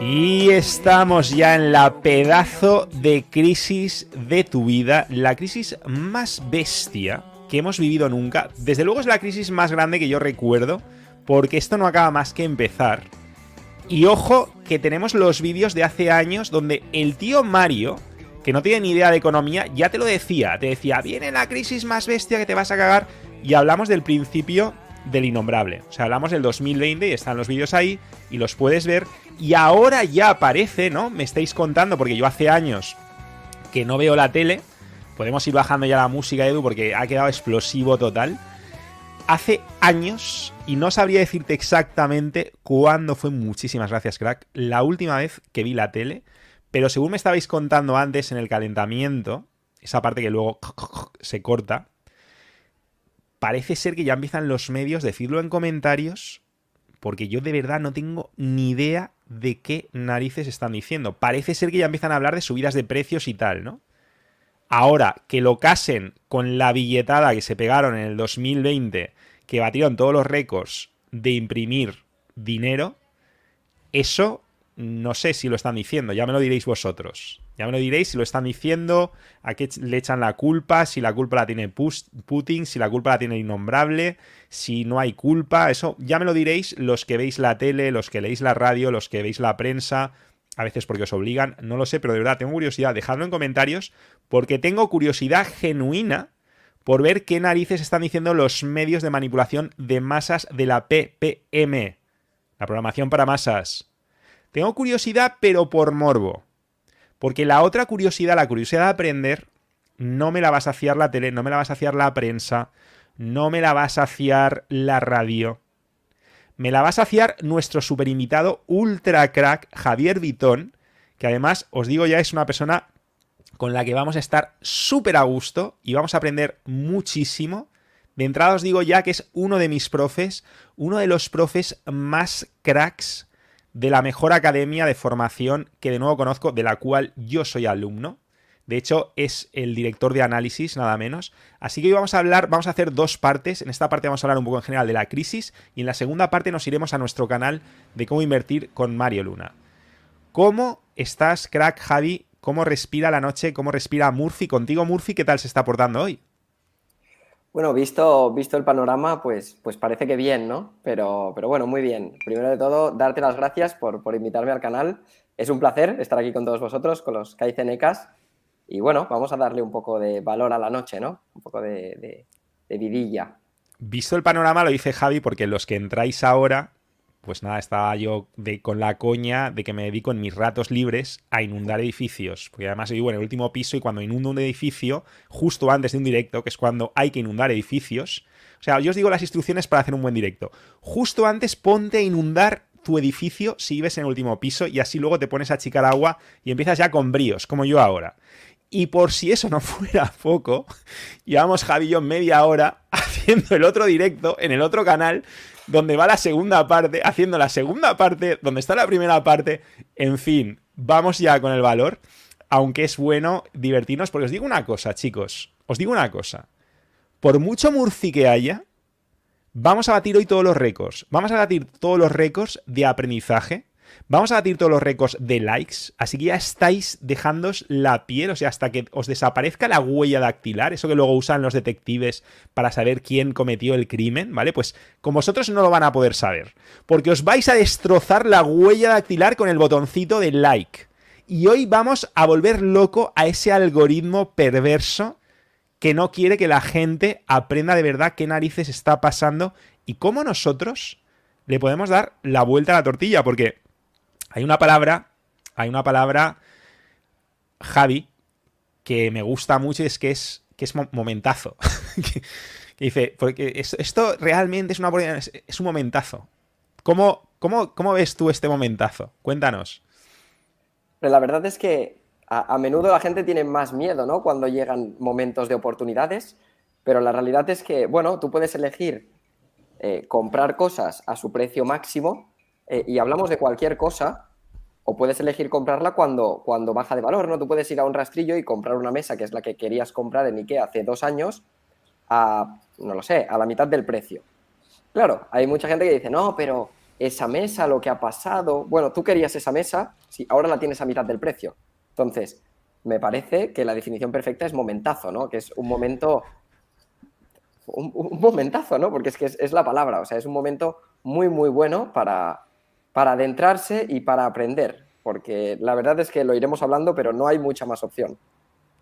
Y estamos ya en la pedazo de crisis de tu vida, la crisis más bestia que hemos vivido nunca. Desde luego es la crisis más grande que yo recuerdo, porque esto no acaba más que empezar. Y ojo que tenemos los vídeos de hace años donde el tío Mario, que no tiene ni idea de economía, ya te lo decía, te decía, viene la crisis más bestia que te vas a cagar. Y hablamos del principio del innombrable. O sea, hablamos del 2020 y están los vídeos ahí y los puedes ver. Y ahora ya aparece, ¿no? Me estáis contando, porque yo hace años que no veo la tele. Podemos ir bajando ya la música, Edu, porque ha quedado explosivo total. Hace años, y no sabría decirte exactamente cuándo fue, muchísimas gracias, crack, la última vez que vi la tele, pero según me estabais contando antes en el calentamiento, esa parte que luego se corta, parece ser que ya empiezan los medios, decirlo en comentarios, porque yo de verdad no tengo ni idea de qué narices están diciendo. Parece ser que ya empiezan a hablar de subidas de precios y tal, ¿no? Ahora, que lo casen con la billetada que se pegaron en el 2020, que batieron todos los récords de imprimir dinero, eso no sé si lo están diciendo, ya me lo diréis vosotros. Ya me lo diréis si lo están diciendo, a qué le echan la culpa, si la culpa la tiene Putin, si la culpa la tiene el innombrable, si no hay culpa, eso ya me lo diréis los que veis la tele, los que leéis la radio, los que veis la prensa, a veces porque os obligan, no lo sé, pero de verdad tengo curiosidad, dejadlo en comentarios, porque tengo curiosidad genuina por ver qué narices están diciendo los medios de manipulación de masas de la PPM, la programación para masas. Tengo curiosidad, pero por morbo. Porque la otra curiosidad, la curiosidad de aprender, no me la va a saciar la tele, no me la va a saciar la prensa, no me la va a saciar la radio. Me la va a saciar nuestro super invitado ultra crack Javier Vitón, que además os digo ya es una persona con la que vamos a estar súper a gusto y vamos a aprender muchísimo. De entrada os digo ya que es uno de mis profes, uno de los profes más cracks de la mejor academia de formación que de nuevo conozco, de la cual yo soy alumno. De hecho, es el director de análisis, nada menos. Así que hoy vamos a hablar, vamos a hacer dos partes. En esta parte vamos a hablar un poco en general de la crisis y en la segunda parte nos iremos a nuestro canal de cómo invertir con Mario Luna. ¿Cómo estás, crack Javi? ¿Cómo respira la noche? ¿Cómo respira Murphy? Contigo, Murphy, ¿qué tal se está portando hoy? Bueno, visto, visto el panorama, pues, pues parece que bien, ¿no? Pero, pero bueno, muy bien. Primero de todo, darte las gracias por, invitarme al canal. Es un placer estar aquí con todos vosotros, con los Kaizenecas. Y bueno, vamos a darle un poco de valor a la noche, ¿no? Un poco de, de vidilla. Visto el panorama, lo dice Javi, porque los que entráis ahora pues nada, estaba yo de, con la coña de que me dedico en mis ratos libres a inundar edificios. Porque además vivo en el último piso y cuando inundo un edificio, justo antes de un directo, que es cuando hay que inundar edificios. O sea, yo os digo las instrucciones para hacer un buen directo. Justo antes ponte a inundar tu edificio si vives en el último piso y así luego te pones a achicar agua y empiezas ya con bríos, como yo ahora. Y por si eso no fuera poco, llevamos Javi media hora haciendo el otro directo en el otro canal donde va la segunda parte, haciendo la segunda parte, donde está la primera parte. En fin, vamos ya con el valor. Aunque es bueno divertirnos, porque os digo una cosa, chicos. Os digo una cosa. Por mucho Murci que haya, vamos a batir hoy todos los récords. Vamos a batir todos los récords de aprendizaje Vamos a batir todos los récords de likes, así que ya estáis dejándos la piel, o sea, hasta que os desaparezca la huella dactilar, eso que luego usan los detectives para saber quién cometió el crimen, ¿vale? Pues con vosotros no lo van a poder saber, porque os vais a destrozar la huella dactilar con el botoncito de like. Y hoy vamos a volver loco a ese algoritmo perverso que no quiere que la gente aprenda de verdad qué narices está pasando y cómo nosotros le podemos dar la vuelta a la tortilla, porque hay una palabra, hay una palabra, Javi, que me gusta mucho y es que es, que es momentazo. dice, porque esto realmente es, una, es un momentazo. ¿Cómo, cómo, cómo ves tú este momentazo? Cuéntanos. Pero la verdad es que a, menudo la gente tiene más miedo, ¿no? Cuando llegan momentos de oportunidades, pero la realidad es que, bueno, tú puedes elegir eh, comprar cosas a su precio máximo eh, y hablamos de cualquier cosa, o puedes elegir comprarla cuando, cuando baja de valor, ¿no? Tú puedes ir a un rastrillo y comprar una mesa que es la que querías comprar en Ikea hace dos años a, no lo sé, a la mitad del precio. Claro, hay mucha gente que dice, no, pero esa mesa, lo que ha pasado. Bueno, tú querías esa mesa, sí, ahora la tienes a mitad del precio. Entonces, me parece que la definición perfecta es momentazo, ¿no? Que es un momento. Un, momentazo, ¿no? Porque es que es, la palabra. O sea, es un momento muy, muy bueno para, para adentrarse y para aprender. Porque la verdad es que lo iremos hablando, pero no hay mucha más opción.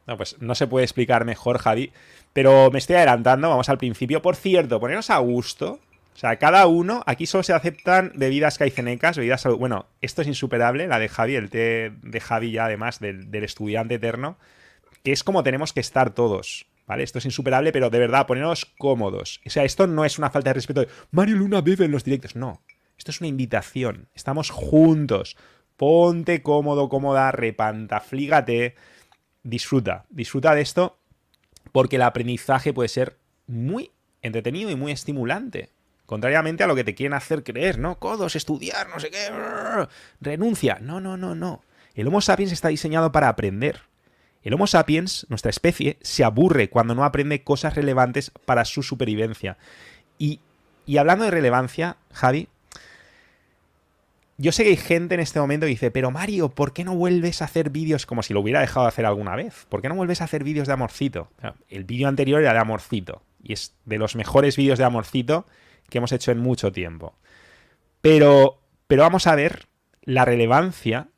No, pues no se puede explicar mejor, Javi. Pero me estoy adelantando, vamos al principio. Por cierto, poneros a gusto. O sea, cada uno, aquí solo se aceptan bebidas caicenecas, bebidas... Bueno, esto es insuperable, la de Javi, el té de Javi ya además, del, estudiante eterno, que es como tenemos que estar todos. ¿Vale? Esto es insuperable, pero de verdad, poneros cómodos. O sea, esto no es una falta de respeto de Mario Luna bebe en los directos. No. Esto es una invitación. Estamos juntos. Ponte cómodo, cómoda, repantaflígate disfruta, disfruta de esto porque el aprendizaje puede ser muy entretenido y muy estimulante. Contrariamente a lo que te quieren hacer creer, ¿no? Codos, estudiar, no sé qué. Renuncia. No, no, no, no. El Homo sapiens está diseñado para aprender. El Homo sapiens, nuestra especie, se aburre cuando no aprende cosas relevantes para su supervivencia. Y, y hablando de relevancia, Javi, yo sé que hay gente en este momento que dice, pero Mario, ¿por qué no vuelves a hacer vídeos como si lo hubiera dejado de hacer alguna vez? ¿Por qué no vuelves a hacer vídeos de amorcito? El vídeo anterior era de amorcito y es de los mejores vídeos de amorcito que hemos hecho en mucho tiempo. Pero, pero vamos a ver la relevancia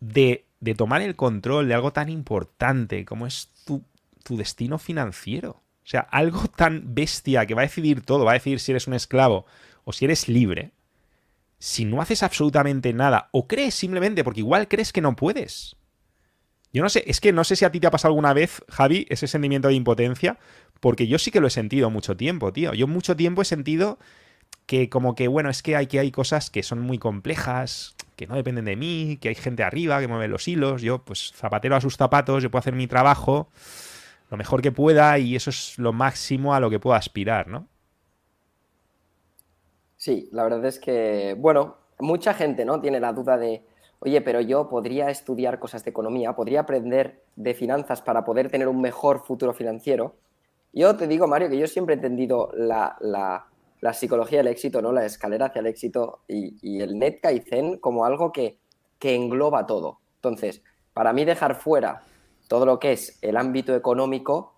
de, de tomar el control de algo tan importante como es tu, tu destino financiero. O sea, algo tan bestia que va a decidir todo, va a decidir si eres un esclavo o si eres libre si no haces absolutamente nada o crees simplemente porque igual crees que no puedes. Yo no sé, es que no sé si a ti te ha pasado alguna vez, Javi, ese sentimiento de impotencia, porque yo sí que lo he sentido mucho tiempo, tío. Yo mucho tiempo he sentido que como que, bueno, es que hay, que hay cosas que son muy complejas, que no dependen de mí, que hay gente arriba que mueve los hilos, yo pues zapatero a sus zapatos, yo puedo hacer mi trabajo lo mejor que pueda y eso es lo máximo a lo que puedo aspirar, ¿no? Sí, la verdad es que, bueno, mucha gente ¿no? tiene la duda de, oye, pero yo podría estudiar cosas de economía, podría aprender de finanzas para poder tener un mejor futuro financiero. Yo te digo, Mario, que yo siempre he entendido la, psicología del éxito, ¿no? la escalera hacia el éxito y, el net Kaizen como algo que, que engloba todo. Entonces, para mí dejar fuera todo lo que es el ámbito económico,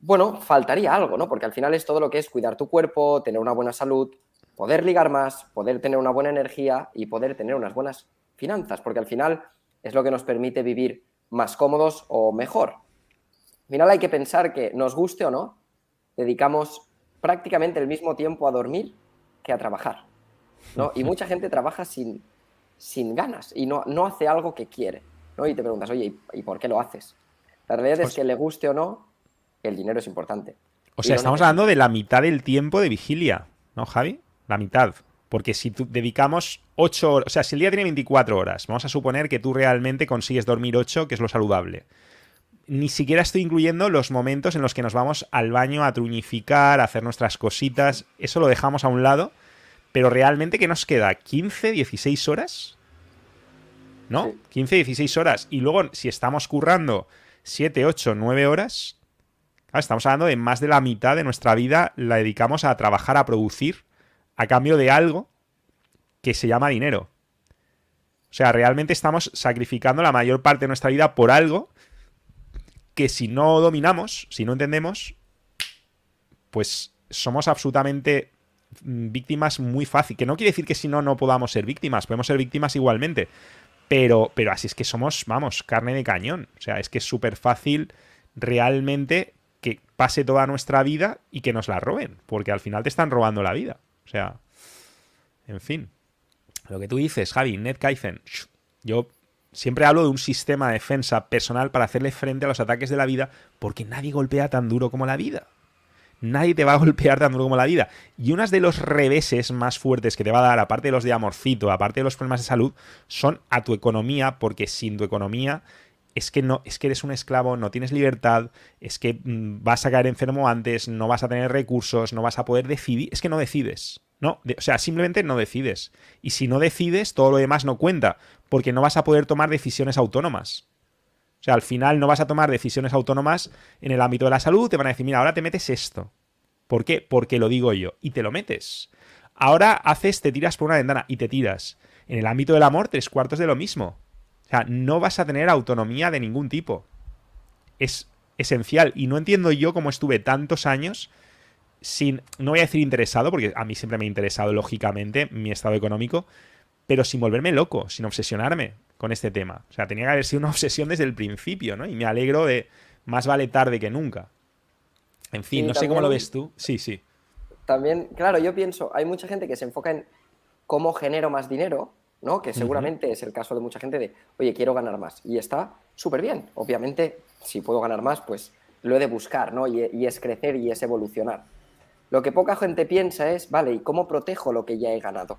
bueno, faltaría algo, ¿no? Porque al final es todo lo que es cuidar tu cuerpo, tener una buena salud, poder ligar más, poder tener una buena energía y poder tener unas buenas finanzas, porque al final es lo que nos permite vivir más cómodos o mejor. Al final hay que pensar que, nos guste o no, dedicamos prácticamente el mismo tiempo a dormir que a trabajar. ¿no? Y mucha gente trabaja sin, sin ganas y no, no hace algo que quiere. ¿no? Y te preguntas, oye, ¿y por qué lo haces? La realidad es que le guste o no, el dinero es importante. O sea, estamos hablando de la mitad del tiempo de vigilia, ¿no, Javi? La mitad. Porque si tú dedicamos 8 horas, o sea, si el día tiene 24 horas, vamos a suponer que tú realmente consigues dormir 8, que es lo saludable. Ni siquiera estoy incluyendo los momentos en los que nos vamos al baño a truñificar, a hacer nuestras cositas. Eso lo dejamos a un lado. Pero realmente, ¿qué nos queda? ¿15, 16 horas? ¿No? 15, 16 horas. Y luego, si estamos currando 7, 8, 9 horas, estamos hablando de más de la mitad de nuestra vida la dedicamos a trabajar, a producir a cambio de algo que se llama dinero. O sea, realmente estamos sacrificando la mayor parte de nuestra vida por algo que si no dominamos, si no entendemos, pues somos absolutamente mm, víctimas muy fácil. Que no quiere decir que si no, no podamos ser víctimas. Podemos ser víctimas igualmente. Pero, pero así es que somos, vamos, carne de cañón. O sea, es que es súper fácil realmente que pase toda nuestra vida y que nos la roben. Porque al final te están robando la vida. O sea, en fin. Lo que tú dices, Javi, Ned Kaizen. Yo siempre hablo de un sistema de defensa personal para hacerle frente a los ataques de la vida, porque nadie golpea tan duro como la vida. Nadie te va a golpear tan duro como la vida. Y uno de los reveses más fuertes que te va a dar, aparte de los de amorcito, aparte de los problemas de salud, son a tu economía, porque sin tu economía es que no, es que eres un esclavo, no tienes libertad, es que mm, vas a caer enfermo antes, no vas a tener recursos, no vas a poder decidir, es que no decides. No, o sea, simplemente no decides. Y si no decides, todo lo demás no cuenta, porque no vas a poder tomar decisiones autónomas. O sea, al final no vas a tomar decisiones autónomas en el ámbito de la salud, te van a decir, mira, ahora te metes esto. ¿Por qué? Porque lo digo yo. Y te lo metes. Ahora haces, te tiras por una ventana y te tiras. En el ámbito del amor, tres cuartos de lo mismo. O sea, no vas a tener autonomía de ningún tipo. Es esencial. Y no entiendo yo cómo estuve tantos años sin, no voy a decir interesado, porque a mí siempre me ha interesado, lógicamente, mi estado económico, pero sin volverme loco, sin obsesionarme con este tema. O sea, tenía que haber sido una obsesión desde el principio, ¿no? Y me alegro de más vale tarde que nunca. En fin, no sé cómo lo ves tú. Sí, sí. También, claro, yo pienso, hay mucha gente que se enfoca en cómo genero más dinero, ¿no? Que seguramente es el caso de mucha gente de, oye, quiero ganar más. Y está súper bien. Obviamente, si puedo ganar más, pues lo he de buscar, ¿no? Y, es crecer y es evolucionar. Lo que poca gente piensa es, vale, ¿y cómo protejo lo que ya he ganado?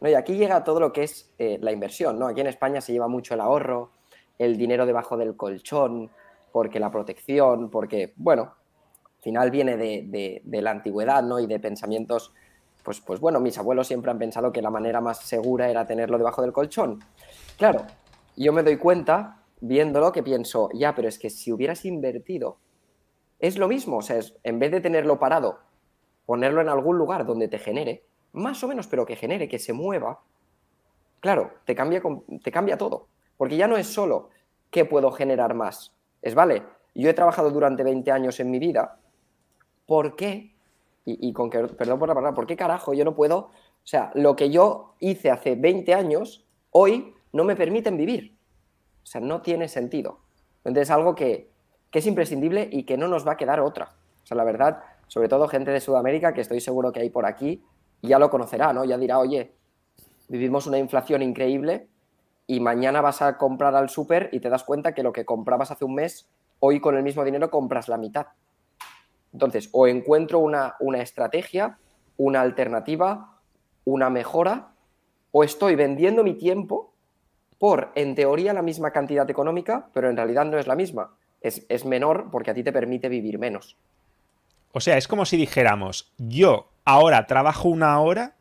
¿No? Y aquí llega todo lo que es eh, la inversión, ¿no? Aquí en España se lleva mucho el ahorro, el dinero debajo del colchón, porque la protección, porque, bueno, final viene de, la antigüedad, ¿no? Y de pensamientos, pues, pues bueno, mis abuelos siempre han pensado que la manera más segura era tenerlo debajo del colchón. Claro, yo me doy cuenta, viéndolo, que pienso, ya, pero es que si hubieras invertido, es lo mismo, o sea, en vez de tenerlo parado, ponerlo en algún lugar donde te genere, más o menos, pero que genere, que se mueva, claro, te cambia, te cambia todo. Porque ya no es solo qué puedo generar más, es, vale, yo he trabajado durante 20 años en mi vida ¿por qué? Y, con que, perdón por la palabra, ¿por qué carajo yo no puedo? O sea, lo que yo hice hace 20 años, hoy no me permiten vivir. O sea, no tiene sentido. Entonces es algo que, es imprescindible y que no nos va a quedar otra. O sea, la verdad, sobre todo gente de Sudamérica, que estoy seguro que hay por aquí, ya lo conocerá, ¿no? Ya dirá, oye, vivimos una inflación increíble y mañana vas a comprar al súper y te das cuenta que lo que comprabas hace un mes, hoy con el mismo dinero compras la mitad. Entonces, o encuentro una, estrategia, una alternativa, una mejora, o estoy vendiendo mi tiempo por, en teoría, la misma cantidad económica, pero en realidad no es la misma. Es, es, menor porque a ti te permite vivir menos. O sea, es como si dijéramos, yo ahora trabajo una hora,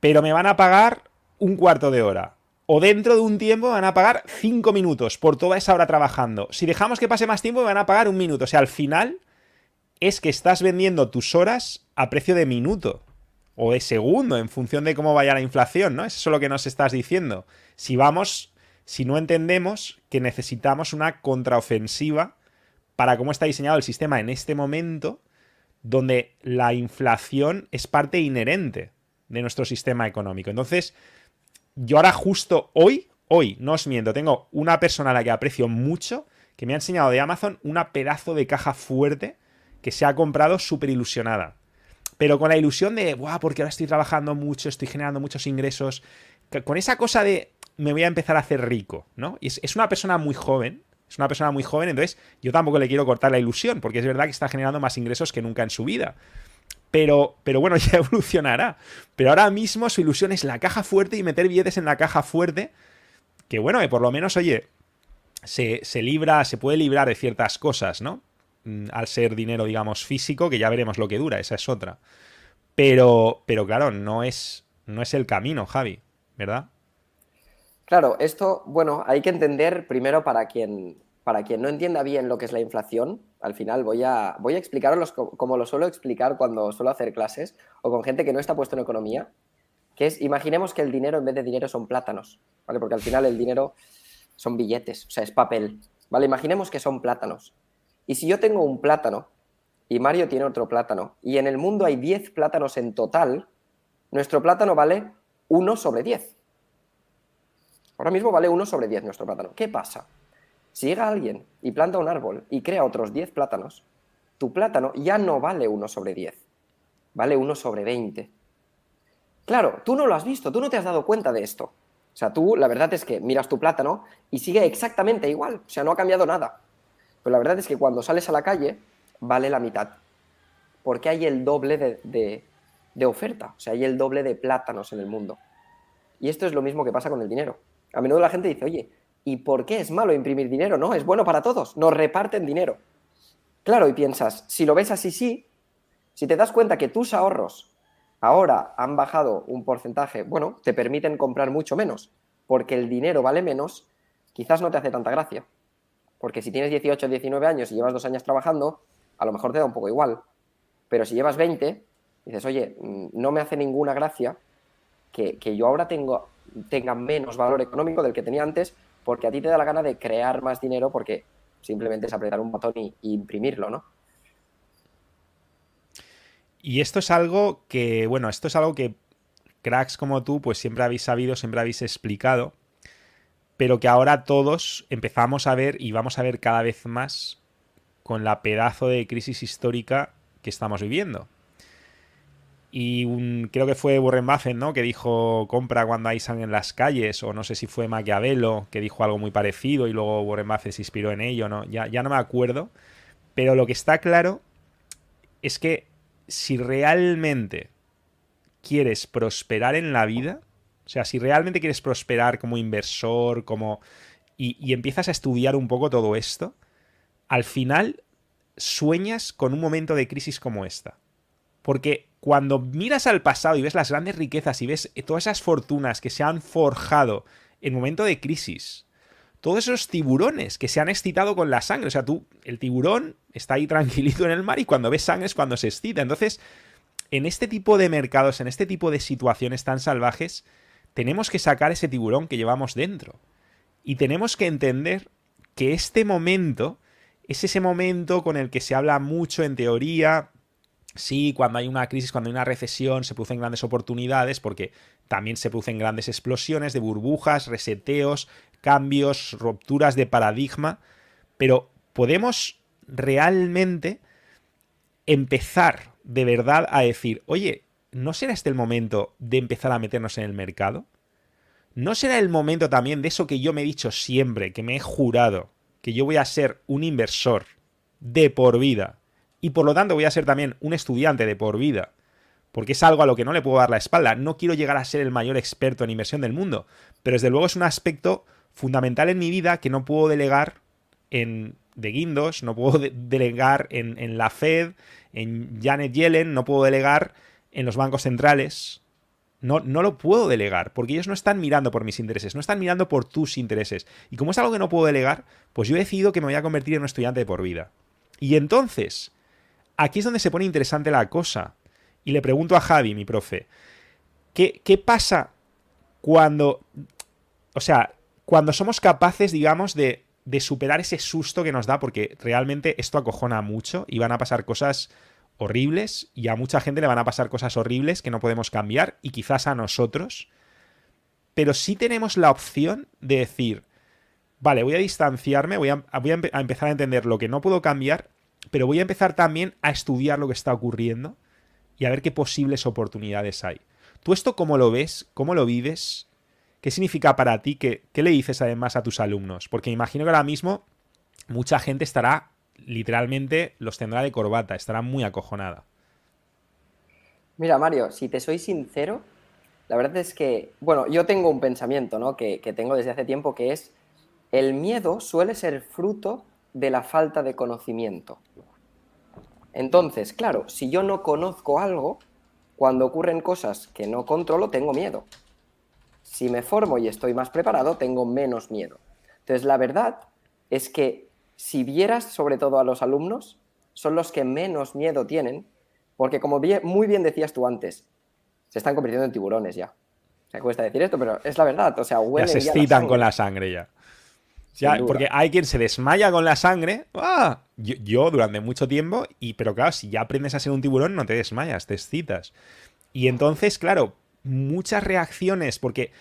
pero me van a pagar un cuarto de hora. O dentro de un tiempo van a pagar cinco minutos por toda esa hora trabajando. Si dejamos que pase más tiempo, me van a pagar un minuto. O sea, al final es que estás vendiendo tus horas a precio de minuto o de segundo en función de cómo vaya la inflación, ¿no? Eso es lo que nos estás diciendo. Si vamos, si no entendemos que necesitamos una contraofensiva para cómo está diseñado el sistema en este momento, donde la inflación es parte inherente de nuestro sistema económico. Entonces, yo ahora justo hoy, hoy, no os miento, tengo una persona a la que aprecio mucho, que me ha enseñado de Amazon una pedazo de caja fuerte que se ha comprado súper ilusionada. Pero con la ilusión de, guau, porque ahora estoy trabajando mucho, estoy generando muchos ingresos. Con esa cosa de, me voy a empezar a hacer rico, ¿no? Y es, una persona muy joven, es una persona muy joven, entonces yo tampoco le quiero cortar la ilusión, porque es verdad que está generando más ingresos que nunca en su vida. Pero, pero bueno, ya evolucionará. Pero ahora mismo su ilusión es la caja fuerte y meter billetes en la caja fuerte. Que bueno, que por lo menos, oye, se, se libra, se puede librar de ciertas cosas, ¿no? Mm, al ser dinero, digamos, físico, que ya veremos lo que dura, esa es otra. Pero, pero claro, no es, no es el camino, Javi, ¿verdad? Claro, esto, bueno, hay que entender primero para quien, para quien no entienda bien lo que es la inflación, al final voy a, voy a explicarlos como lo suelo explicar cuando suelo hacer clases o con gente que no está puesto en economía, que es, imaginemos que el dinero en vez de dinero son plátanos, ¿vale? Porque al final el dinero son billetes, o sea, es papel, ¿vale? Imaginemos que son plátanos. Y si yo tengo un plátano y Mario tiene otro plátano y en el mundo hay 10 plátanos en total, nuestro plátano vale 1 sobre 10. Ahora mismo vale 1 sobre 10 nuestro plátano. ¿Qué pasa? Si llega alguien y planta un árbol y crea otros 10 plátanos, tu plátano ya no vale 1 sobre 10, vale 1 sobre 20. Claro, tú no lo has visto, tú no te has dado cuenta de esto. O sea, tú la verdad es que miras tu plátano y sigue exactamente igual, o sea, no ha cambiado nada. Pero la verdad es que cuando sales a la calle vale la mitad, porque hay el doble de, oferta, o sea, hay el doble de plátanos en el mundo. Y esto es lo mismo que pasa con el dinero. A menudo la gente dice, oye, ¿y por qué es malo imprimir dinero? No, es bueno para todos, nos reparten dinero. Claro, y piensas, si lo ves así, sí, si te das cuenta que tus ahorros ahora han bajado un porcentaje, bueno, te permiten comprar mucho menos, porque el dinero vale menos, quizás no te hace tanta gracia. Porque si tienes 18 o 19 años y llevas dos años trabajando, a lo mejor te da un poco igual. Pero si llevas 20, dices, oye, mm, no me hace ninguna gracia que, yo ahora tenga menos valor económico del que tenía antes porque a ti te da la gana de crear más dinero porque simplemente es apretar un botón y, imprimirlo, ¿no? Y esto es algo que, bueno, esto es algo que cracks como tú, pues siempre habéis sabido, siempre habéis explicado, pero que ahora todos empezamos a ver y vamos a ver cada vez más con la pedazo de crisis histórica que estamos viviendo. Y creo que fue Warren Buffett, ¿no? Que dijo compra cuando hay sangre en las calles, o no sé si fue Maquiavelo, que dijo algo muy parecido y luego Warren Buffett se inspiró en ello, ¿no? Ya, ya no me acuerdo. Pero lo que está claro es que si realmente quieres prosperar en la vida, o sea, si realmente quieres prosperar como inversor, como... Y, y empiezas a estudiar un poco todo esto, al final sueñas con un momento de crisis como esta. Porque cuando miras al pasado y ves las grandes riquezas y ves todas esas fortunas que se han forjado en momento de crisis, todos esos tiburones que se han excitado con la sangre, o sea, tú, el tiburón está ahí tranquilito en el mar y cuando ves sangre es cuando se excita. Entonces, en este tipo de mercados, en este tipo de situaciones tan salvajes, tenemos que sacar ese tiburón que llevamos dentro. Y tenemos que entender que este momento es ese momento con el que se habla mucho en teoría, Sí, cuando hay una crisis, cuando hay una recesión, se producen grandes oportunidades porque también se producen grandes explosiones de burbujas, reseteos, cambios, rupturas de paradigma, pero podemos realmente empezar de verdad a decir, oye, ¿no será este el momento de empezar a meternos en el mercado? ¿No será el momento también de eso que yo me he dicho siempre, que me he jurado, que yo voy a ser un inversor de por vida y por lo tanto voy a ser también un estudiante de por vida, porque es algo a lo que no le puedo dar la espalda. No quiero llegar a ser el mayor experto en inversión del mundo, pero desde luego es un aspecto fundamental en mi vida que no puedo delegar en de Guindos, no puedo delegar en, la Fed, en Janet Yellen, no puedo delegar en los bancos centrales. No, no lo puedo delegar, porque ellos no están mirando por mis intereses, no están mirando por tus intereses. Y como es algo que no puedo delegar, pues yo he decidido que me voy a convertir en un estudiante de por vida. Y entonces, aquí es donde se pone interesante la cosa. Y le pregunto a Javi, mi profe, ¿qué, qué pasa cuando, o sea, cuando somos capaces, digamos, de, de superar ese susto que nos da, porque realmente esto acojona mucho y van a pasar cosas horribles y a mucha gente le van a pasar cosas horribles que no podemos cambiar y quizás a nosotros. Pero sí tenemos la opción de decir, vale, voy a distanciarme, voy a, voy a empezar a entender lo que no puedo cambiar pero voy a empezar también a estudiar lo que está ocurriendo y a ver qué posibles oportunidades hay. ¿Tú esto cómo lo ves? ¿Cómo lo vives? ¿Qué significa para ti? ¿Qué, qué le dices además a tus alumnos? Porque imagino que ahora mismo mucha gente estará, literalmente, los tendrá de corbata, estará muy acojonada. Mira, Mario, si te soy sincero, la verdad es que, bueno, yo tengo un pensamiento, ¿no? Que, que tengo desde hace tiempo, que es, el miedo suele ser fruto de la falta de conocimiento. Entonces, claro, si yo no conozco algo, cuando ocurren cosas que no controlo, tengo miedo. Si me formo y estoy más preparado, tengo menos miedo. Entonces, la verdad es que si vieras sobre todo a los alumnos, son los que menos miedo tienen, porque como muy bien decías tú antes, se están convirtiendo en tiburones ya. Me cuesta decir esto, pero es la verdad. O sea, huelen ya se excitan con la sangre ya porque hay quien se desmaya con la sangre. ¡Ah! Yo, durante mucho tiempo, y pero claro, si ya aprendes a ser un tiburón, no te desmayas, te excitas. Y entonces, claro, muchas reacciones, porque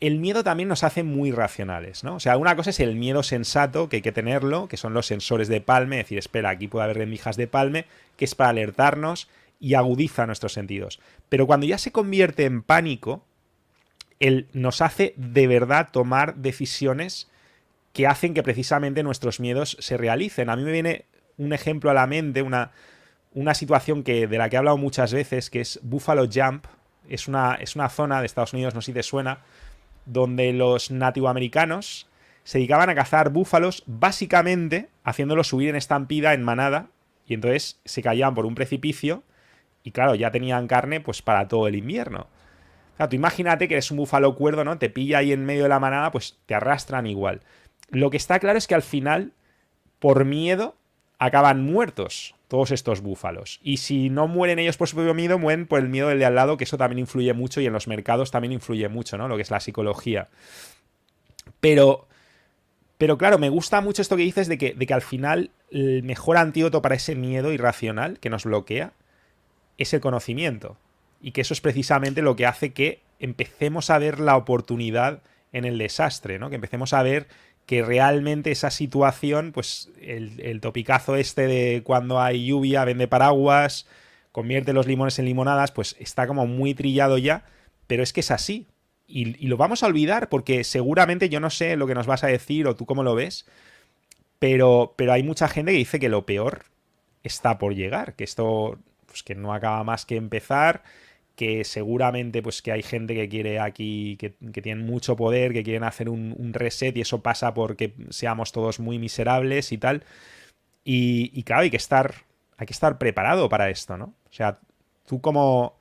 el miedo también nos hace muy racionales, ¿no? O sea, una cosa es el miedo sensato, que hay que tenerlo, que son los sensores de palme, decir, espera, aquí puede haber rendijas de palme, que es para alertarnos y agudiza nuestros sentidos. Pero cuando ya se convierte en pánico, él nos hace de verdad tomar decisiones que hacen que precisamente nuestros miedos se realicen. A mí me viene un ejemplo a la mente, una, una situación que, de la que he hablado muchas veces, que es Buffalo Jump. Es una, es una zona de Estados Unidos, no sé si te suena, donde los nativoamericanos se dedicaban a cazar búfalos, básicamente haciéndolos subir en estampida, en manada, y entonces se caían por un precipicio y claro, ya tenían carne pues para todo el invierno. O sea, tú imagínate que eres un búfalo cuerdo, ¿no? Te pilla ahí en medio de la manada, pues te arrastran igual. Lo que está claro es que al final, por miedo, acaban muertos. Todos estos búfalos. Y si no mueren ellos por su propio miedo, mueren por el miedo del de al lado, que eso también influye mucho y en los mercados también influye mucho, ¿no? Lo que es la psicología. Pero, pero claro, me gusta mucho esto que dices de que, de que al final el mejor antídoto para ese miedo irracional que nos bloquea es el conocimiento. Y que eso es precisamente lo que hace que empecemos a ver la oportunidad en el desastre, ¿no? Que empecemos a ver que realmente esa situación, pues el, topicazo este de cuando hay lluvia, vende paraguas, convierte los limones en limonadas, pues está como muy trillado ya, pero es que es así. Y, lo vamos a olvidar porque seguramente yo no sé lo que nos vas a decir o tú cómo lo ves, pero, pero hay mucha gente que dice que lo peor está por llegar, que esto pues que no acaba más que empezar que seguramente pues que hay gente que quiere aquí, que, que tienen mucho poder, que quieren hacer un, reset y eso pasa porque seamos todos muy miserables y tal. Y, claro, hay que estar, hay que estar preparado para esto, ¿no? O sea, tú cómo,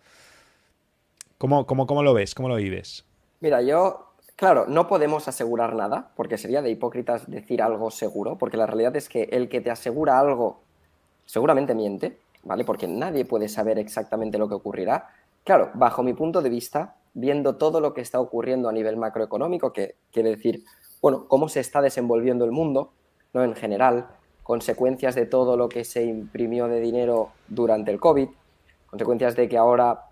cómo, cómo, cómo lo ves, cómo lo vives. Mira, yo, claro, no podemos asegurar nada, porque sería de hipócritas decir algo seguro, porque la realidad es que el que te asegura algo seguramente miente, ¿vale? Porque nadie puede saber exactamente lo que ocurrirá Claro, bajo mi punto de vista, viendo todo lo que está ocurriendo a nivel macroeconómico, que quiere decir, bueno, cómo se está desenvolviendo el mundo, ¿no? En general, consecuencias de todo lo que se imprimió de dinero durante el COVID, consecuencias de que ahora,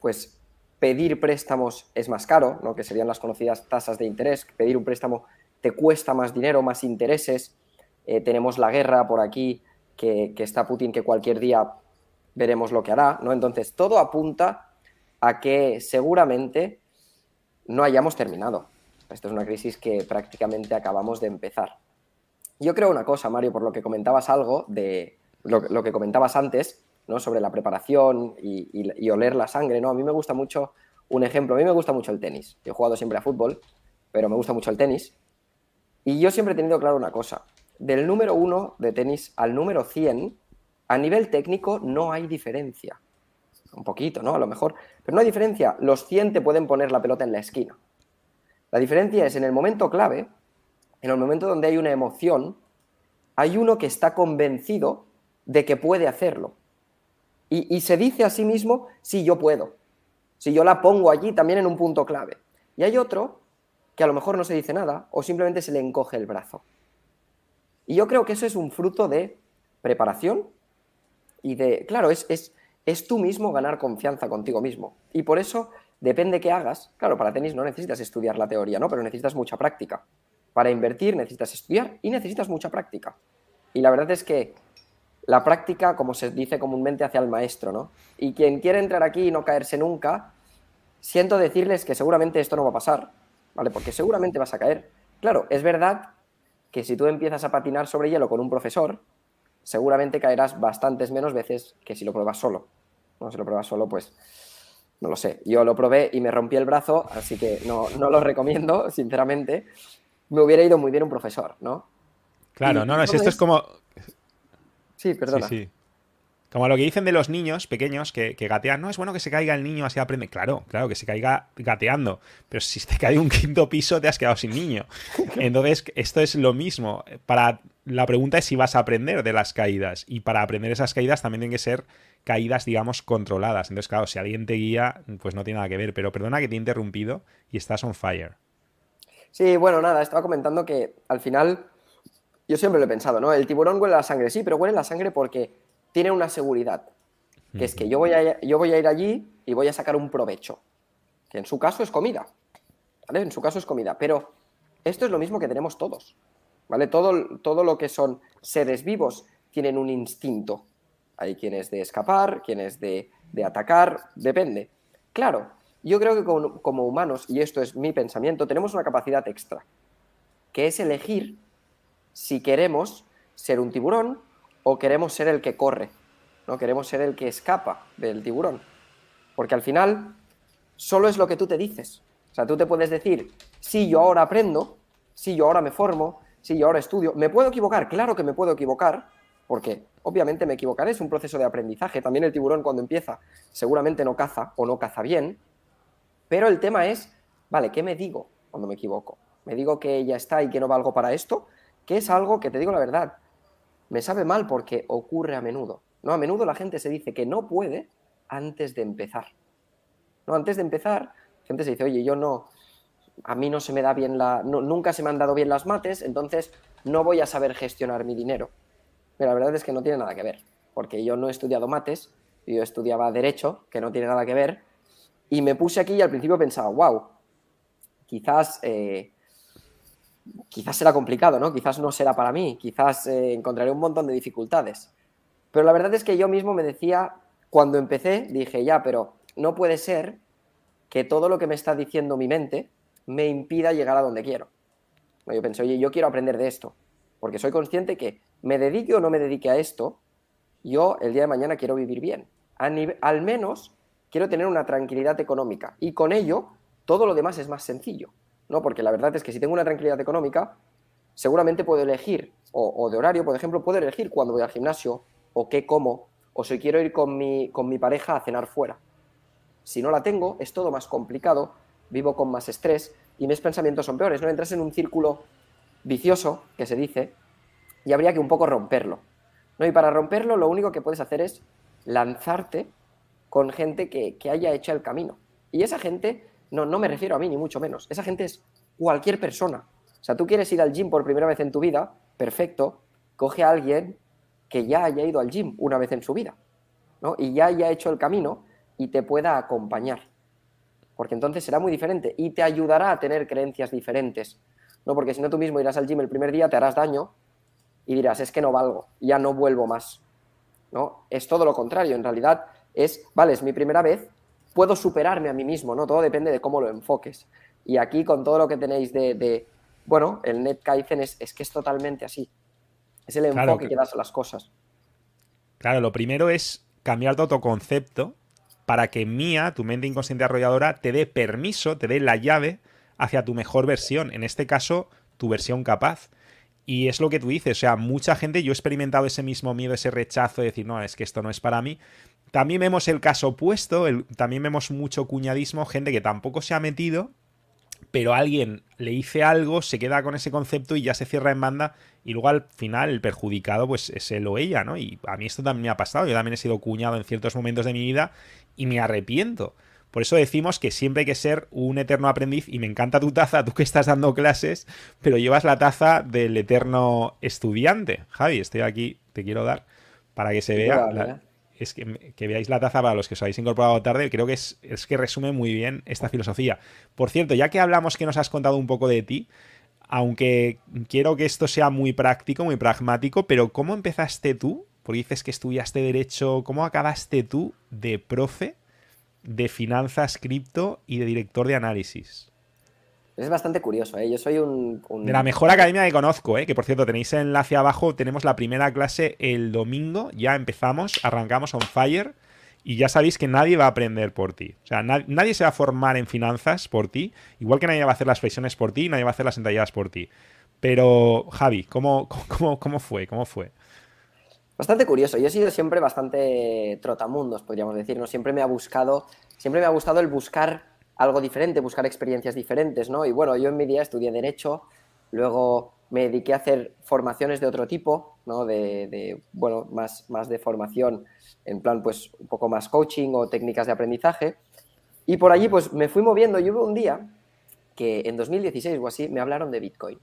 pues, pedir préstamos es más caro, ¿no? Que serían las conocidas tasas de interés. Pedir un préstamo te cuesta más dinero, más intereses. Eh, tenemos la guerra por aquí, que, que está Putin, que cualquier día veremos lo que hará, ¿no? Entonces, todo apunta a que seguramente no hayamos terminado. Esto es una crisis que prácticamente acabamos de empezar. Yo creo una cosa, Mario, por lo que comentabas algo de lo, que comentabas antes, ¿no? Sobre la preparación y, oler la sangre, ¿no? A mí me gusta mucho un ejemplo. A mí me gusta mucho el tenis. Yo he jugado siempre a fútbol, pero me gusta mucho el tenis. Y yo siempre he tenido claro una cosa. Del número uno de tenis al número 100, a nivel técnico no hay diferencia un poquito, ¿no? A lo mejor. Pero no hay diferencia. Los 100 te pueden poner la pelota en la esquina. La diferencia es en el momento clave, en el momento donde hay una emoción, hay uno que está convencido de que puede hacerlo. Y, se dice a sí mismo, sí, yo puedo. Si yo la pongo allí también en un punto clave. Y hay otro que a lo mejor no se dice nada o simplemente se le encoge el brazo. Y yo creo que eso es un fruto de preparación y de, claro, es, es es tú mismo ganar confianza contigo mismo. Y por eso, depende qué hagas. Claro, para tenis no necesitas estudiar la teoría, ¿no? Pero necesitas mucha práctica. Para invertir necesitas estudiar y necesitas mucha práctica. Y la verdad es que la práctica, como se dice comúnmente, hace al maestro, ¿no? Y quien quiere entrar aquí y no caerse nunca, siento decirles que seguramente esto no va a pasar, ¿vale? Porque seguramente vas a caer. Claro, es verdad que si tú empiezas a patinar sobre hielo con un profesor, seguramente caerás bastantes menos veces que si lo pruebas solo. No, si lo pruebas solo, pues no lo sé. Yo lo probé y me rompí el brazo, así que no, lo recomiendo, sinceramente. Me hubiera ido muy bien un profesor, ¿no? Claro, no, no, esto es como... Sí, perdona. Sí, sí. Como lo que dicen de los niños pequeños que, gatean, no es bueno que se caiga el niño así aprende. Claro, claro, que se caiga gateando. Pero si te cae un quinto piso, te has quedado sin niño. Entonces, esto es lo mismo. Para la pregunta es si vas a aprender de las caídas. Y para aprender esas caídas también tienen que ser caídas, digamos, controladas. Entonces, claro, si alguien te guía, pues no tiene nada que ver. Pero perdona que te he interrumpido y estás on fire. Sí, bueno, nada, estaba comentando que al final, yo siempre lo he pensado, ¿no? El tiburón huele a la sangre, sí, pero huele a la sangre porque tiene una seguridad, que es que yo voy, a, yo voy a ir allí y voy a sacar un provecho, que en su caso es comida, ¿vale? En su caso es comida, pero esto es lo mismo que tenemos todos, ¿vale? Todo, todo lo que son seres vivos tienen un instinto. Hay quienes de escapar, quienes de, de atacar, depende. Claro, yo creo que como, como humanos, y esto es mi pensamiento, tenemos una capacidad extra, que es elegir si queremos ser un tiburón o queremos ser el que corre, ¿no? Queremos ser el que escapa del tiburón. Porque al final solo es lo que tú te dices. O sea, tú te puedes decir, si yo ahora aprendo, si yo ahora me formo, si yo ahora estudio, me puedo equivocar, claro que me puedo equivocar, porque obviamente me equivocaré, es un proceso de aprendizaje. También el tiburón cuando empieza seguramente no caza o no caza bien, pero el tema es, vale, ¿qué me digo cuando me equivoco? ¿Me digo que ya está y que no valgo para esto? Que es algo que te digo la verdad, me sabe mal porque ocurre a menudo. ¿no? A menudo la gente se dice que no puede antes de empezar. ¿no? Antes de empezar, gente se dice, oye, yo no, a mí no se me da bien la, nunca se me han dado bien las mates, entonces no voy a saber gestionar mi dinero. Pero la verdad es que no tiene nada que ver, porque yo no he estudiado mates, yo estudiaba derecho, que no tiene nada que ver, y me puse aquí y al principio pensaba, wow, quizás, eh, quizás será complicado, ¿no? Quizás no será para mí, quizás eh, encontraré un montón de dificultades. Pero la verdad es que yo mismo me decía, cuando empecé, dije, ya, pero no puede ser que todo lo que me está diciendo mi mente me impida llegar a donde quiero. Yo pensé, oye, yo quiero aprender de esto, porque soy consciente que me dedique o no me dedique a esto, yo el día de mañana quiero vivir bien. al menos quiero tener una tranquilidad económica y con ello todo lo demás es más sencillo, ¿no? Porque la verdad es que si tengo una tranquilidad económica, seguramente puedo elegir, o, de horario, por ejemplo, puedo elegir cuándo voy al gimnasio, o qué como, o si quiero ir con mi, con mi pareja a cenar fuera. Si no la tengo, es todo más complicado, vivo con más estrés y mis pensamientos son peores, ¿no? Entras en un círculo vicioso, que se dice, y habría que un poco romperlo. ¿no? Y para romperlo, lo único que puedes hacer es lanzarte con gente que, haya hecho el camino. Y esa gente, no, no me refiero a mí ni mucho menos, esa gente es cualquier persona. O sea, tú quieres ir al gym por primera vez en tu vida, perfecto, coge a alguien que ya haya ido al gym una vez en su vida, ¿no? Y ya haya hecho el camino y te pueda acompañar. Porque entonces será muy diferente y te ayudará a tener creencias diferentes. ¿no? Porque si no, tú mismo irás al gym el primer día, te harás daño y dirás, es que no valgo, ya no vuelvo más. ¿no? Es todo lo contrario. En realidad, es, vale, es mi primera vez, puedo superarme a mí mismo, ¿no? Todo depende de cómo lo enfoques. Y aquí con todo lo que tenéis de, bueno, el Net Kaizen es, que es totalmente así. Es el enfoque que, das a las cosas. Claro, lo primero es cambiar tu autoconcepto para que Mía, tu mente inconsciente arrolladora, te dé permiso, te dé la llave hacia tu mejor versión. En este caso, tu versión capaz. Y es lo que tú dices, o sea, mucha gente, yo he experimentado ese mismo miedo, ese rechazo de decir, no, es que esto no es para mí, también vemos el caso opuesto, también vemos mucho cuñadismo, gente que tampoco se ha metido, pero alguien le dice algo, se queda con ese concepto y ya se cierra en banda y luego al final el perjudicado pues es él o ella, ¿no? Y a mí esto también me ha pasado, yo también he sido cuñado en ciertos momentos de mi vida y me arrepiento. Por eso decimos que siempre hay que ser un eterno aprendiz y me encanta tu taza, tú que estás dando clases, pero llevas la taza del eterno estudiante. Javi, estoy aquí, te quiero dar para que se vea es que, veáis la taza para los que os habéis incorporado tarde, creo que es, es que resume muy bien esta filosofía. Por cierto, ya que hablamos que nos has contado un poco de ti, aunque quiero que esto sea muy práctico, muy pragmático, pero ¿cómo empezaste tú? Porque dices que estudiaste derecho, ¿cómo acabaste tú de profe de finanzas cripto y de director de análisis? Es bastante curioso, ¿eh? Yo soy un, De la mejor academia que conozco, ¿eh? Que por cierto, tenéis enlace abajo, tenemos la primera clase el domingo, ya empezamos, arrancamos on fire y ya sabéis que nadie va a aprender por ti. O sea, nadie se va a formar en finanzas por ti, igual que nadie va a hacer las flexiones por ti, nadie va a hacer las entalladas por ti. Pero, Javi, ¿cómo, cómo, cómo fue? ¿Cómo fue? Bastante curioso. Yo he sido siempre bastante trotamundos, podríamos decir. ¿no? Siempre me ha buscado, siempre me ha gustado el buscar algo diferente, buscar experiencias diferentes, ¿no? Y bueno, yo en mi día estudié Derecho, luego me dediqué a hacer formaciones de otro tipo, ¿no? De, bueno, más, más de formación en plan, pues, un poco más coaching o técnicas de aprendizaje. Y por allí, pues, me fui moviendo. Y hubo un día que en 2016 o así me hablaron de Bitcoin.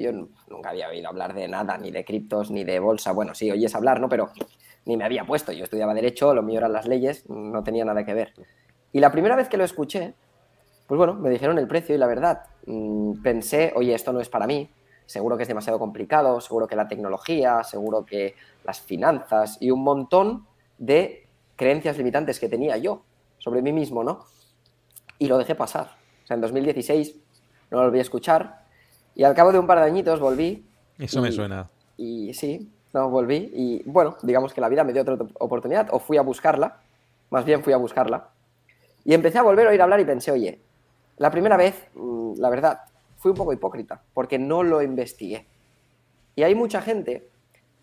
Yo nunca había oído hablar de nada, ni de criptos, ni de bolsa. Bueno, sí, oyes hablar, ¿no? Pero ni me había puesto. Yo estudiaba Derecho, lo mío eran las leyes, no tenía nada que ver. Y la primera vez que lo escuché, pues bueno, me dijeron el precio y la verdad, mm, pensé, oye, esto no es para mí, seguro que es demasiado complicado, seguro que la tecnología, seguro que las finanzas y un montón de creencias limitantes que tenía yo sobre mí mismo, ¿no? Y lo dejé pasar. O sea, en 2016 no lo volví a escuchar y al cabo de un par de añitos volví. Eso me suena. Y sí, no, volví y bueno, digamos que la vida me dio otra oportunidad o fui a buscarla, más bien fui a buscarla y empecé a volver a oír hablar y pensé, oye, la primera vez, mm, la verdad, fui un poco hipócrita, porque no lo investigué. Y hay mucha gente,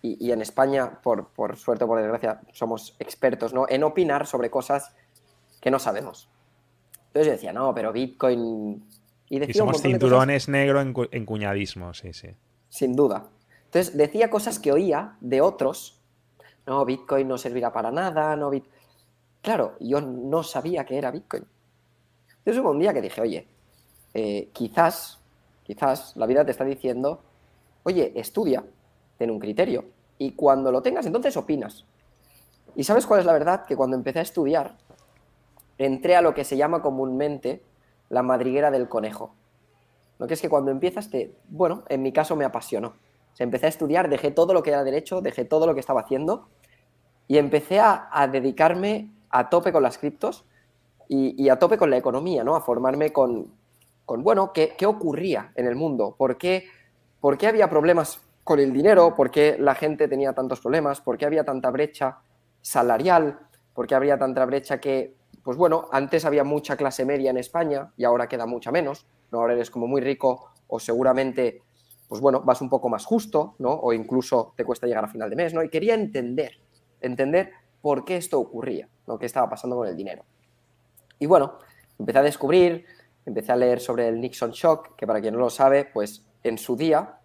y, en España, por, por, suerte o por desgracia, somos expertos ¿no? en opinar sobre cosas que no sabemos. Entonces yo decía, no, pero Bitcoin... Y, somos cinturones negros en, cuñadismo, sí, sí. Sin duda. Entonces decía cosas que oía de otros, no, Bitcoin no servirá para nada, no Claro, yo no sabía que era Bitcoin. Entonces hubo un día que dije, oye, eh, quizás, quizás la vida te está diciendo, oye, estudia, ten un criterio, y cuando lo tengas, entonces opinas. ¿Y sabes cuál es la verdad? Que cuando empecé a estudiar, entré a lo que se llama comúnmente la madriguera del conejo. Lo que es que cuando empiezas te, bueno, en mi caso me apasionó. Se empecé a estudiar, dejé todo lo que era derecho, dejé todo lo que estaba haciendo y empecé a, dedicarme a tope con las criptos y, a tope con la economía, ¿no? A formarme con, con bueno, ¿qué, ¿qué, ocurría en el mundo? ¿Por qué, ¿Por qué había problemas con el dinero? ¿Por qué la gente tenía tantos problemas? ¿Por qué había tanta brecha salarial? ¿Por qué había tanta brecha que, pues bueno, antes había mucha clase media en España y ahora queda mucha menos? ¿no? Ahora eres como muy rico o seguramente, pues bueno, vas un poco más justo, ¿no? O incluso te cuesta llegar a final de mes, ¿no? Y quería entender, entender por qué esto ocurría, lo que estaba pasando con el dinero. Y bueno, empecé a descubrir, empecé a leer sobre el Nixon Shock, que para quien no lo sabe, pues en su día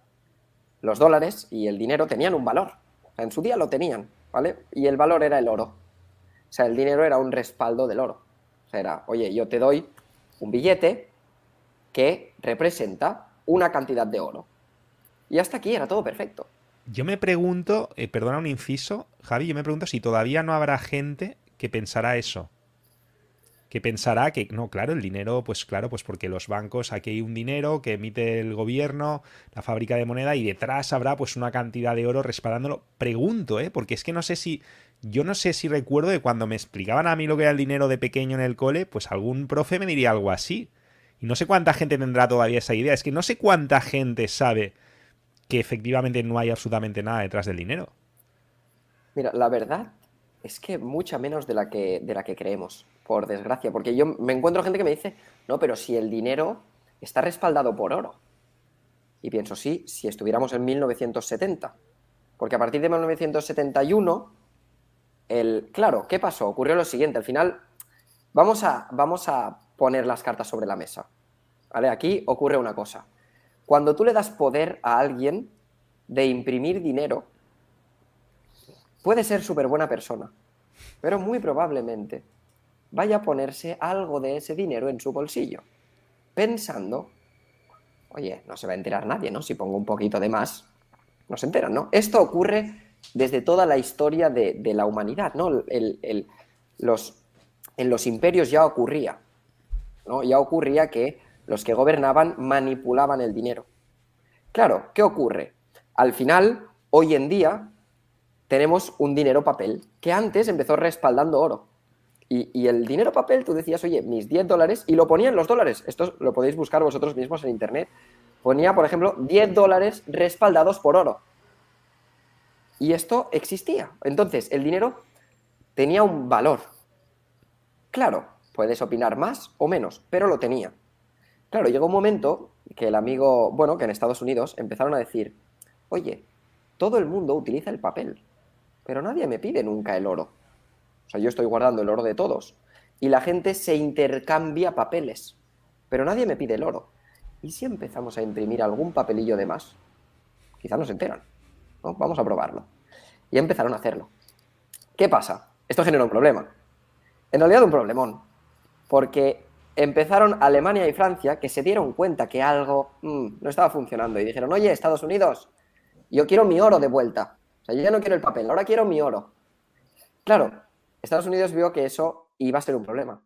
los dólares y el dinero tenían un valor. En su día lo tenían, ¿vale? Y el valor era el oro. O sea, el dinero era un respaldo del oro. O sea, era, oye, yo te doy un billete que representa una cantidad de oro. Y hasta aquí era todo perfecto. Yo me pregunto, eh, perdona un inciso, Javi, yo me pregunto si todavía no habrá gente que pensará eso. Que pensará que, no, claro, el dinero, pues claro, pues porque los bancos, aquí hay un dinero que emite el gobierno, la fábrica de moneda, y detrás habrá pues una cantidad de oro respaldándolo. Pregunto, ¿eh? Porque es que no sé si, yo no sé si recuerdo de cuando me explicaban a mí lo que era el dinero de pequeño en el cole, pues algún profe me diría algo así. Y no sé cuánta gente tendrá todavía esa idea. Es que no sé cuánta gente sabe que efectivamente no hay absolutamente nada detrás del dinero. Mira, la verdad es que mucha menos de la que, de la que creemos, por desgracia. Porque yo me encuentro gente que me dice, no, pero si el dinero está respaldado por oro. Y pienso, sí, si estuviéramos en 1970. Porque a partir de 1971, el... Claro, ¿qué pasó? Ocurrió lo siguiente. Al final, vamos a, vamos a poner las cartas sobre la mesa. ¿Vale? Aquí ocurre una cosa. Cuando tú le das poder a alguien de imprimir dinero, puede ser súper buena persona, pero muy probablemente vaya a ponerse algo de ese dinero en su bolsillo, pensando, oye, no se va a enterar nadie, ¿no? Si pongo un poquito de más, no se enteran, ¿no? Esto ocurre desde toda la historia de, la humanidad, ¿no? en los imperios ya ocurría. Ya ocurría que los que gobernaban manipulaban el dinero. Claro, ¿qué ocurre? Al final, hoy en día, tenemos un dinero papel que antes empezó respaldando oro. Y, el dinero papel, tú decías, oye, mis 10 dólares, y lo ponían los dólares. Esto lo podéis buscar vosotros mismos en internet. Ponía, por ejemplo, 10 dólares respaldados por oro. Y esto existía. Entonces, el dinero tenía un valor. Claro, Puedes opinar más o menos, pero lo tenía. Claro, llegó un momento que el amigo, bueno, que en Estados Unidos empezaron a decir, oye, todo el mundo utiliza el papel, pero nadie me pide nunca el oro. O sea, yo estoy guardando el oro de todos. Y la gente se intercambia papeles, pero nadie me pide el oro. ¿Y si empezamos a imprimir algún papelillo de más? Quizá no se enteran. Vamos a probarlo. Y empezaron a hacerlo. ¿Qué pasa? Esto genera un problema. En realidad un problemón porque empezaron Alemania y Francia que se dieron cuenta que algo mm, no estaba funcionando y dijeron, oye, Estados Unidos, yo quiero mi oro de vuelta. O sea, yo ya no quiero el papel, ahora quiero mi oro. Claro, Estados Unidos vio que eso iba a ser un problema.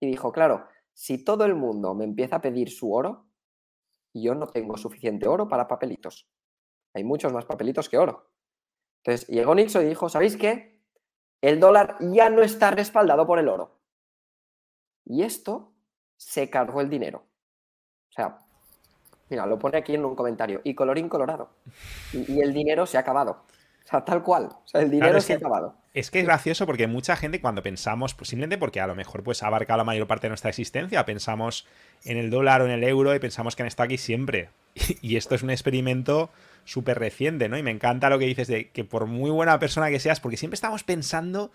Y dijo, claro, si todo el mundo me empieza a pedir su oro, yo no tengo suficiente oro para papelitos. Hay muchos más papelitos que oro. Entonces llegó Nixon y dijo, ¿sabéis qué? El dólar ya no está respaldado por el oro. Y esto se cargó el dinero. O sea, mira, lo pone aquí en un comentario. Y colorín colorado. Y, el dinero se ha acabado. Sea, tal cual. O sea, el dinero se ha acabado. Es que es gracioso porque mucha gente cuando pensamos, pues simplemente porque a lo mejor pues ha abarcado la mayor parte de nuestra existencia, pensamos en el dólar o en el euro y pensamos que han estado aquí siempre. Y, esto es un experimento súper reciente, ¿no? Y me encanta lo que dices de que por muy buena persona que seas, porque siempre estamos pensando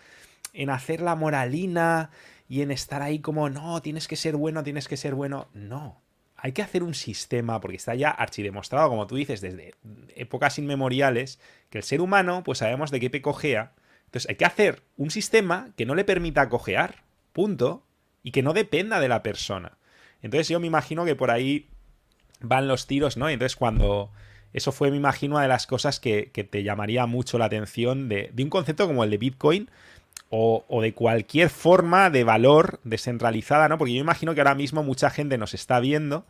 en hacer la moralina, y en estar ahí como, no, tienes que ser bueno, tienes que ser bueno. No. Hay que hacer un sistema, porque está ya archidemostrado, como tú dices, desde épocas inmemoriales, que el ser humano, pues sabemos de qué cojea. Entonces hay que hacer un sistema que no le permita cojear, punto, y que no dependa de la persona. Entonces yo me imagino que por ahí van los tiros, ¿no? Y entonces cuando... Eso fue, me imagino, una de las cosas que, te llamaría mucho la atención de, un concepto como el de Bitcoin o, de cualquier forma de valor descentralizada, ¿no? Porque yo imagino que ahora mismo mucha gente nos está viendo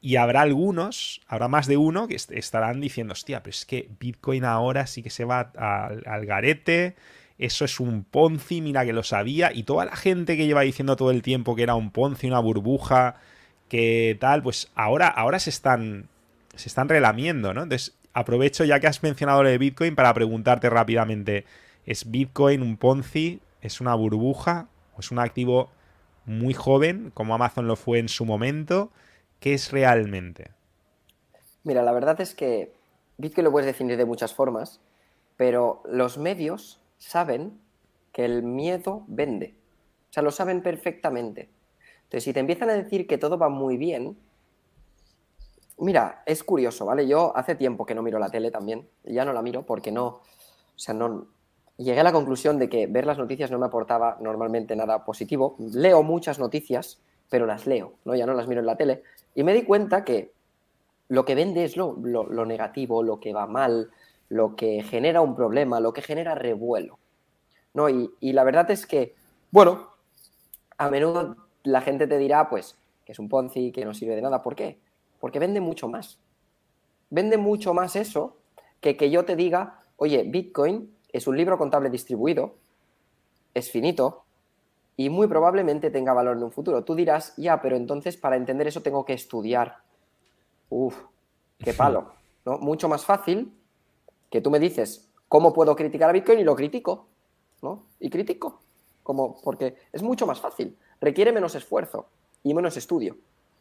y habrá algunos, habrá más de uno que estarán diciendo, hostia, pero es que Bitcoin ahora sí que se va al, al garete, eso es un Ponzi, mira que lo sabía, y toda la gente que lleva diciendo todo el tiempo que era un Ponzi, una burbuja, que tal, pues ahora, ahora se están, se están relamiendo, ¿no? Entonces, aprovecho ya que has mencionado lo de Bitcoin para preguntarte rápidamente, ¿es Bitcoin un Ponzi? ¿Es una burbuja? ¿O es un activo muy joven, como Amazon lo fue en su momento? ¿Qué es realmente? Mira, la verdad es que Bitcoin lo puedes definir de muchas formas, pero los medios saben que el miedo vende. O sea, lo saben perfectamente. Entonces, si te empiezan a decir que todo va muy bien, mira, es curioso, ¿vale? Yo hace tiempo que no miro la tele también, ya no la miro porque no, o sea, no, llegué a la conclusión de que ver las noticias no me aportaba normalmente nada positivo. Leo muchas noticias, pero las leo, ¿no? Ya no las miro en la tele. Y me di cuenta que lo que vende es lo, lo negativo, lo que va mal, lo que genera un problema, lo que genera revuelo. ¿no? Y, la verdad es que, bueno, a menudo la gente te dirá, pues, que es un Ponzi, que no sirve de nada. ¿Por qué? Porque vende mucho más. Vende mucho más eso que que yo te diga, oye, Bitcoin es un libro contable distribuido, es finito y muy probablemente tenga valor en un futuro. Tú dirás, ya, pero entonces para entender eso tengo que estudiar. Uf, qué palo. ¿no? Mucho más fácil que tú me dices cómo puedo criticar a Bitcoin y lo critico, ¿no? Y critico, como, porque es mucho más fácil, requiere menos esfuerzo y menos estudio.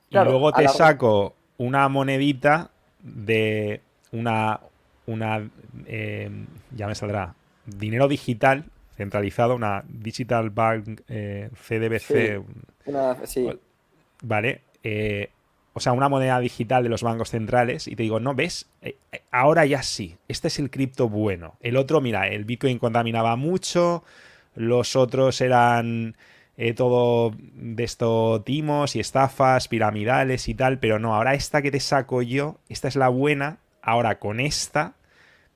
y luego te saco una monedita de una, una eh, ya me saldrá, dinero digital centralizado, una Digital Bank eh, CDBC. Sí, Vale. Eh, o sea, una moneda digital de los bancos centrales y te digo, no, ves, eh, eh, ahora ya sí, este es el cripto bueno. El otro, mira, el Bitcoin contaminaba mucho, los otros eran eh, todo de estos timos y estafas piramidales y tal, pero no, ahora esta que te saco yo, esta es la buena, ahora con esta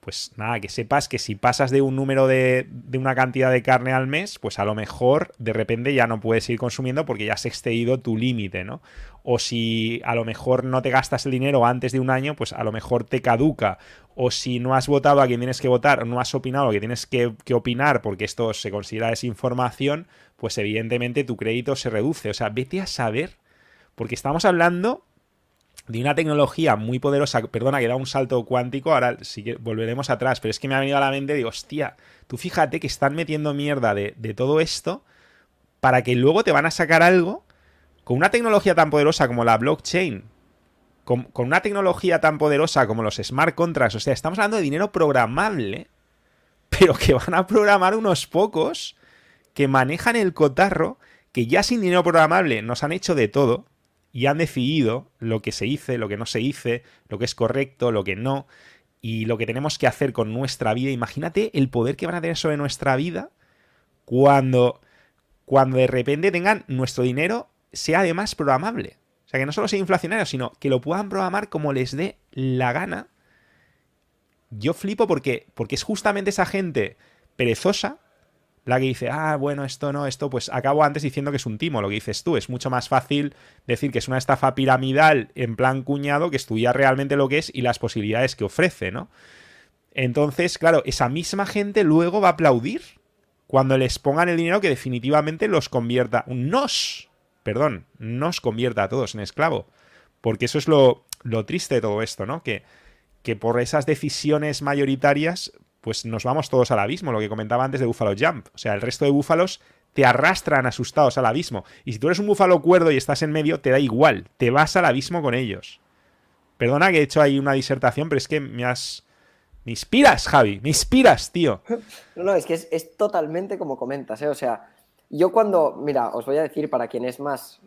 pues nada, que sepas que si pasas de un número de, de, una cantidad de carne al mes, pues a lo mejor de repente ya no puedes ir consumiendo porque ya has excedido tu límite, ¿no? O si a lo mejor no te gastas el dinero antes de un año, pues a lo mejor te caduca. O si no has votado a quien tienes que votar, no has opinado lo que tienes que, que opinar porque esto se considera desinformación, pues evidentemente tu crédito se reduce. O sea, vete a saber, porque estamos hablando de una tecnología muy poderosa, perdona que da un salto cuántico, ahora sí que volveremos atrás, pero es que me ha venido a la mente, digo, hostia, tú fíjate que están metiendo mierda de, todo esto para que luego te van a sacar algo con una tecnología tan poderosa como la blockchain, con, con, una tecnología tan poderosa como los smart contracts, o sea, estamos hablando de dinero programable, pero que van a programar unos pocos que manejan el cotarro, que ya sin dinero programable nos han hecho de todo, y han decidido lo que se hice, lo que no se hice, lo que es correcto, lo que no, y lo que tenemos que hacer con nuestra vida. Imagínate el poder que van a tener sobre nuestra vida cuando, cuando de repente tengan nuestro dinero sea además programable. O sea, que no solo sea inflacionario, sino que lo puedan programar como les dé la gana. Yo flipo porque, porque es justamente esa gente perezosa la que dice, ah, bueno, esto no, esto, pues acabo antes diciendo que es un timo, lo que dices tú. Es mucho más fácil decir que es una estafa piramidal en plan cuñado que estudiar realmente lo que es y las posibilidades que ofrece, ¿no? Entonces, claro, esa misma gente luego va a aplaudir cuando les pongan el dinero que definitivamente los convierta, nos, perdón, nos convierta a todos en esclavo. Porque eso es lo, lo triste de todo esto, ¿no? Que, que por esas decisiones mayoritarias pues nos vamos todos al abismo, lo que comentaba antes de Buffalo Jump. O sea, el resto de búfalos te arrastran asustados al abismo. Y si tú eres un búfalo cuerdo y estás en medio, te da igual, te vas al abismo con ellos. Perdona que he hecho ahí una disertación, pero es que me has... Me inspiras, Javi, me inspiras, tío. No, no, es que es, totalmente como comentas, ¿eh? O sea, yo cuando, mira, os voy a decir para quien es más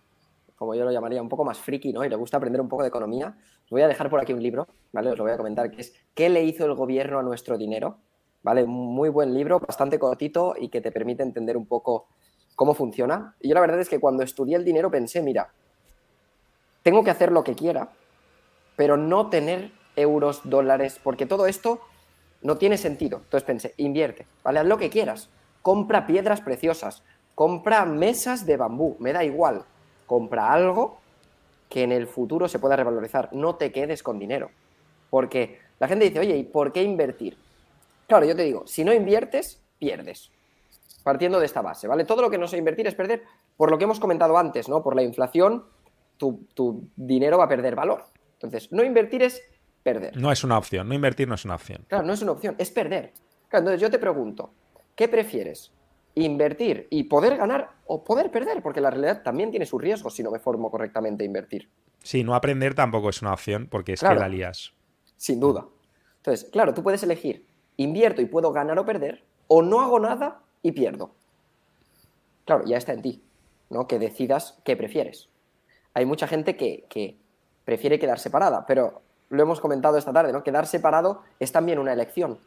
como yo lo llamaría, un poco más friki, ¿no? Y le gusta aprender un poco de economía, os voy a dejar por aquí un libro, ¿vale? Os lo voy a comentar, que es ¿Qué le hizo el gobierno a nuestro dinero? ¿Vale? Muy buen libro, bastante cortito y que te permite entender un poco cómo funciona. Y yo la verdad es que cuando estudié el dinero pensé, mira, tengo que hacer lo que quiera, pero no tener euros, dólares, porque todo esto no tiene sentido. Entonces pensé, invierte, ¿vale? Haz lo que quieras. Compra piedras preciosas, compra mesas de bambú, me da igual. Compra algo que en el futuro se pueda revalorizar. No te quedes con dinero. Porque la gente dice, oye, ¿y por qué invertir? Claro, yo te digo, si no inviertes, pierdes. Partiendo de esta base, ¿vale? Todo lo que no sé invertir es perder, por lo que hemos comentado antes, ¿no? Por la inflación, tu, tu dinero va a perder valor. Entonces, no invertir es perder. No es una opción, no invertir no es una opción. Claro, no es una opción, es perder. Claro, entonces yo te pregunto, ¿qué prefieres? ¿Invertir y poder ganar o poder perder? Porque la realidad también tiene sus riesgos si no me formo correctamente a invertir. Sí, no aprender tampoco es una opción porque es que la lías. Sin duda. Entonces, claro, tú puedes elegir, invierto y puedo ganar o perder, o no hago nada y pierdo. Claro, ya está en ti, ¿no? Que decidas qué prefieres. Hay mucha gente que, que prefiere quedar separada, pero lo hemos comentado esta tarde, ¿no? Quedar separado es también una elección.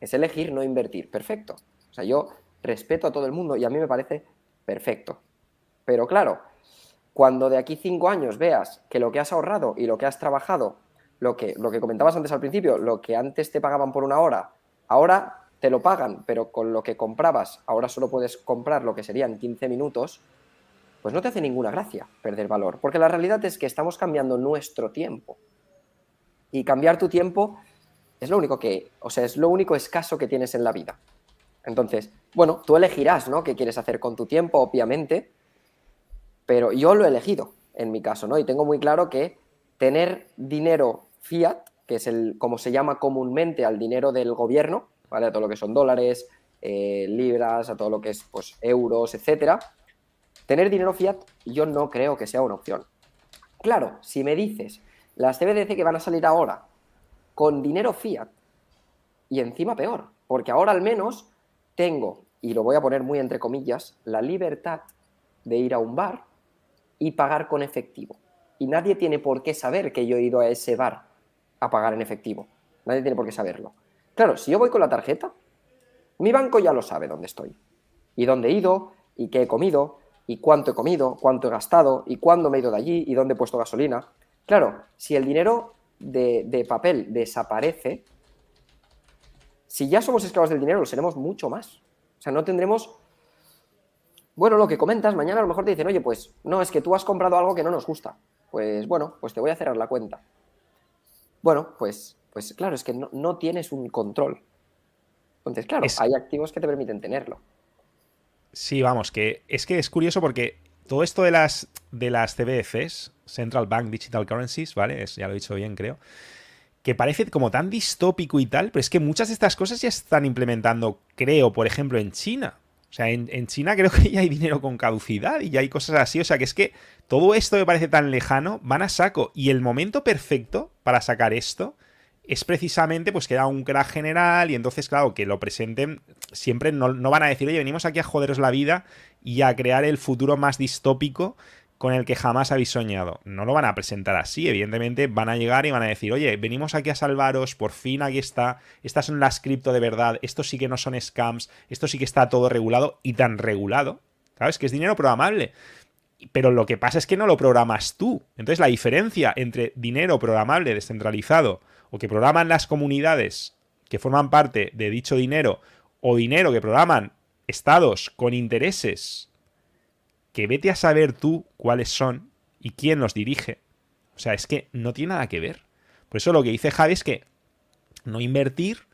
Es elegir no invertir. Perfecto. O sea, yo respeto a todo el mundo y a mí me parece perfecto. Pero claro, cuando de aquí cinco años veas que lo que has ahorrado y lo que has trabajado, lo que, lo que comentabas antes al principio, lo que antes te pagaban por una hora, ahora te lo pagan, pero con lo que comprabas, ahora solo puedes comprar lo que serían 15 minutos, pues no te hace ninguna gracia perder valor, porque la realidad es que estamos cambiando nuestro tiempo. Y cambiar tu tiempo es lo único que, o sea, es lo único escaso que tienes en la vida. Entonces, bueno, tú elegirás, ¿no? ¿Qué quieres hacer con tu tiempo, obviamente? Pero yo lo he elegido, en mi caso, ¿no? Y tengo muy claro que tener dinero fiat, que es el, como se llama comúnmente al dinero del gobierno, ¿vale? A todo lo que son dólares, eh, libras, a todo lo que es, pues, euros, etcétera, Tener dinero fiat yo no creo que sea una opción. Claro, si me dices las CBDC que van a salir ahora con dinero fiat y encima peor, porque ahora al menos tengo, y lo voy a poner muy entre comillas, la libertad de ir a un bar y pagar con efectivo. Y nadie tiene por qué saber que yo he ido a ese bar a pagar en efectivo. Nadie tiene por qué saberlo. Claro, si yo voy con la tarjeta, mi banco ya lo sabe dónde estoy. Y dónde he ido, y qué he comido, y cuánto he comido, cuánto he gastado y cuándo me he ido de allí y dónde he puesto gasolina. Claro, si el dinero de, papel desaparece, si ya somos esclavos del dinero, lo seremos mucho más. O sea, no tendremos... Bueno, lo que comentas, mañana a lo mejor te dicen, oye, pues no, es que tú has comprado algo que no nos gusta. Pues bueno, pues te voy a cerrar la cuenta. Bueno, pues, pues claro, es que no, tienes un control. Entonces, claro, hay activos que te permiten tenerlo. Sí, vamos, que es que es curioso porque todo esto de las, de las CBDCs, Central Bank Digital Currencies, ¿vale? Es, ya lo he dicho bien, creo. Que parece como tan distópico y tal, pero es que muchas de estas cosas ya están implementando, creo, por ejemplo, en China. O sea, en, en, China creo que ya hay dinero con caducidad y ya hay cosas así. O sea, que es que todo esto me parece tan lejano, van a saco. Y el momento perfecto para sacar esto es precisamente pues que da un crack general y entonces, claro, que lo presenten, siempre no, van a decir, oye, venimos aquí a joderos la vida y a crear el futuro más distópico con el que jamás habéis soñado. No lo van a presentar así, evidentemente van a llegar y van a decir, oye, venimos aquí a salvaros, por fin aquí está, estas son las cripto de verdad, esto sí que no son scams, esto sí que está todo regulado y tan regulado, ¿sabes? Que es dinero programable. Pero lo que pasa es que no lo programas tú. Entonces la diferencia entre dinero programable descentralizado o que programan las comunidades que forman parte de dicho dinero o dinero que programan estados con intereses que vete a saber tú cuáles son y quién los dirige. O sea, es que no tiene nada que ver. Por eso lo que dice Javi es que no invertir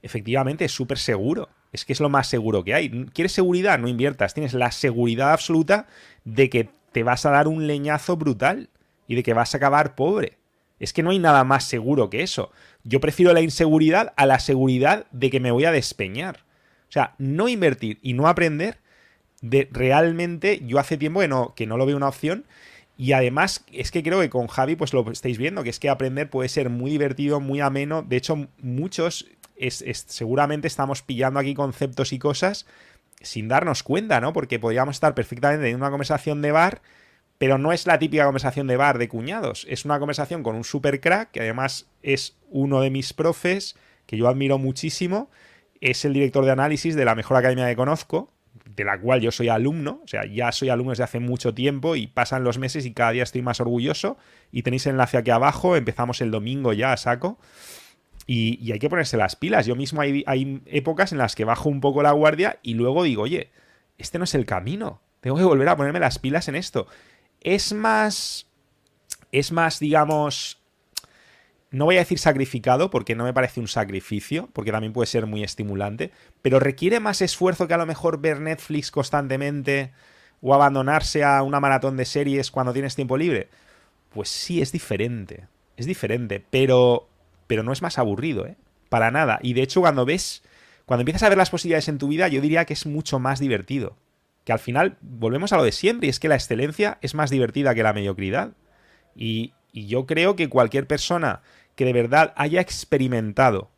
efectivamente es súper seguro. Es que es lo más seguro que hay. ¿Quieres seguridad? No inviertas. Tienes la seguridad absoluta de que te vas a dar un leñazo brutal y de que vas a acabar pobre. Es que no hay nada más seguro que eso. Yo prefiero la inseguridad a la seguridad de que me voy a despeñar. O sea, no invertir y no aprender, de realmente yo hace tiempo que no, que no lo veo una opción. Y además es que creo que con Javi pues lo estáis viendo, que es que aprender puede ser muy divertido, muy ameno. De hecho, muchos seguramente estamos pillando aquí conceptos y cosas sin darnos cuenta, ¿no? Porque podríamos estar perfectamente en una conversación de bar pero no es la típica conversación de bar de cuñados, es una conversación con un super crack, que además es uno de mis profes, que yo admiro muchísimo, es el director de análisis de la mejor academia que conozco, de la cual yo soy alumno, o sea, ya soy alumno desde hace mucho tiempo y pasan los meses y cada día estoy más orgulloso. Y tenéis el enlace aquí abajo, empezamos el domingo ya a saco. Y, hay que ponerse las pilas. Yo mismo hay, hay épocas en las que bajo un poco la guardia y luego digo, oye, este no es el camino. Tengo que volver a ponerme las pilas en esto. Es más. Es más, digamos. No voy a decir sacrificado, porque no me parece un sacrificio, porque también puede ser muy estimulante, pero requiere más esfuerzo que a lo mejor ver Netflix constantemente o abandonarse a una maratón de series cuando tienes tiempo libre. Pues sí, es diferente. Es diferente, pero pero no es más aburrido, ¿eh? Para nada. Y de hecho, cuando ves, cuando empiezas a ver las posibilidades en tu vida, yo diría que es mucho más divertido. Que al final volvemos a lo de siempre, y es que la excelencia es más divertida que la mediocridad. Y, y yo creo que cualquier persona que de verdad haya experimentado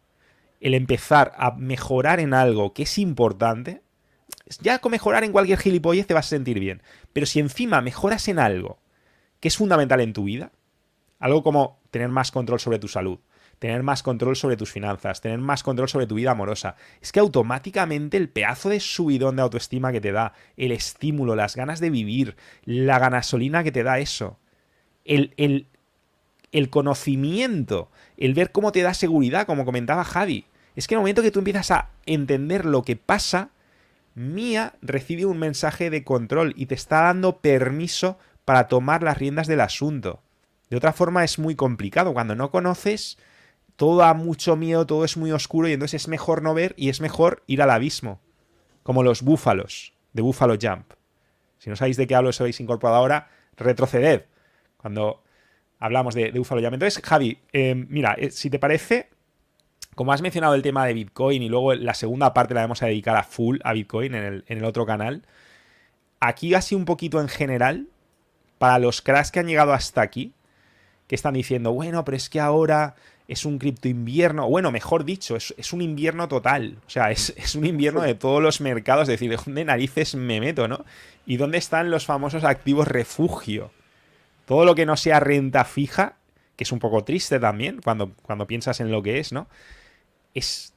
el empezar a mejorar en algo que es importante, ya con mejorar en cualquier gilipollez te vas a sentir bien. Pero si encima mejoras en algo que es fundamental en tu vida, algo como tener más control sobre tu salud, tener más control sobre tus finanzas, tener más control sobre tu vida amorosa. Es que automáticamente el pedazo de subidón de autoestima que te da, el estímulo, las ganas de vivir, la ganasolina que te da eso, el, el, el conocimiento, el ver cómo te da seguridad, como comentaba Javi. Es que en el momento que tú empiezas a entender lo que pasa, Mía recibe un mensaje de control y te está dando permiso para tomar las riendas del asunto. De otra forma es muy complicado. Cuando no conoces, todo da mucho miedo, todo es muy oscuro y entonces es mejor no ver y es mejor ir al abismo. Como los búfalos de Buffalo Jump. Si no sabéis de qué hablo, os habéis incorporado ahora, retroceded cuando hablamos de, de Buffalo Jump. Entonces, Javi, eh, mira, eh, si te parece, como has mencionado el tema de Bitcoin y luego la segunda parte la vamos a dedicar a full a Bitcoin en el, otro canal, aquí así un poquito en general, para los cracks que han llegado hasta aquí, que están diciendo, bueno, pero es que ahora es un cripto invierno, bueno, mejor dicho, es, un invierno total, o sea, es, un invierno de todos los mercados, es decir, ¿de dónde narices me meto, no? ¿Y dónde están los famosos activos refugio? Todo lo que no sea renta fija, que es un poco triste también cuando, cuando piensas en lo que es, ¿no? Es,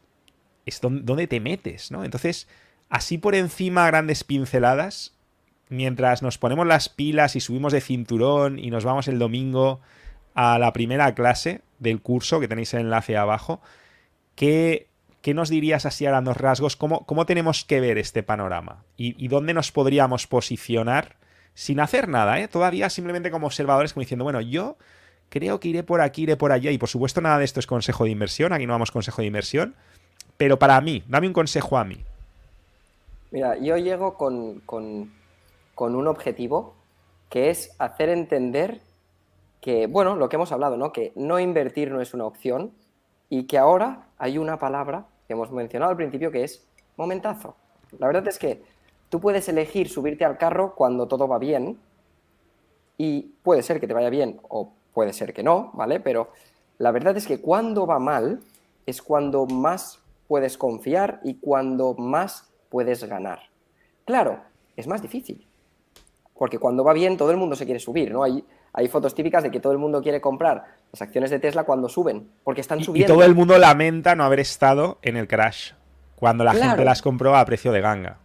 es donde te metes, ¿no? Entonces, así por encima, grandes pinceladas, mientras nos ponemos las pilas y subimos de cinturón y nos vamos el domingo a la primera clase del curso, que tenéis el enlace abajo, ¿qué, qué nos dirías así a grandes rasgos? ¿Cómo, ¿Cómo, tenemos que ver este panorama? ¿Y, dónde nos podríamos posicionar sin hacer nada? ¿eh? Todavía simplemente como observadores, como diciendo, bueno, yo creo que iré por aquí, iré por allá. Y por supuesto nada de esto es consejo de inversión, aquí no damos consejo de inversión. Pero para mí, dame un consejo a mí. Mira, yo llego con, con, con un objetivo que es hacer entender que, bueno, lo que hemos hablado, ¿no? Que no invertir no es una opción y que ahora hay una palabra que hemos mencionado al principio que es momentazo. La verdad es que tú puedes elegir subirte al carro cuando todo va bien y puede ser que te vaya bien o puede ser que no, ¿vale? Pero la verdad es que cuando va mal es cuando más puedes confiar y cuando más puedes ganar. Claro, es más difícil, porque cuando va bien todo el mundo se quiere subir, ¿no? Hay, hay fotos típicas de que todo el mundo quiere comprar las acciones de Tesla cuando suben, porque están subiendo. Y todo el mundo lamenta no haber estado en el crash, cuando la gente las compró a precio de ganga.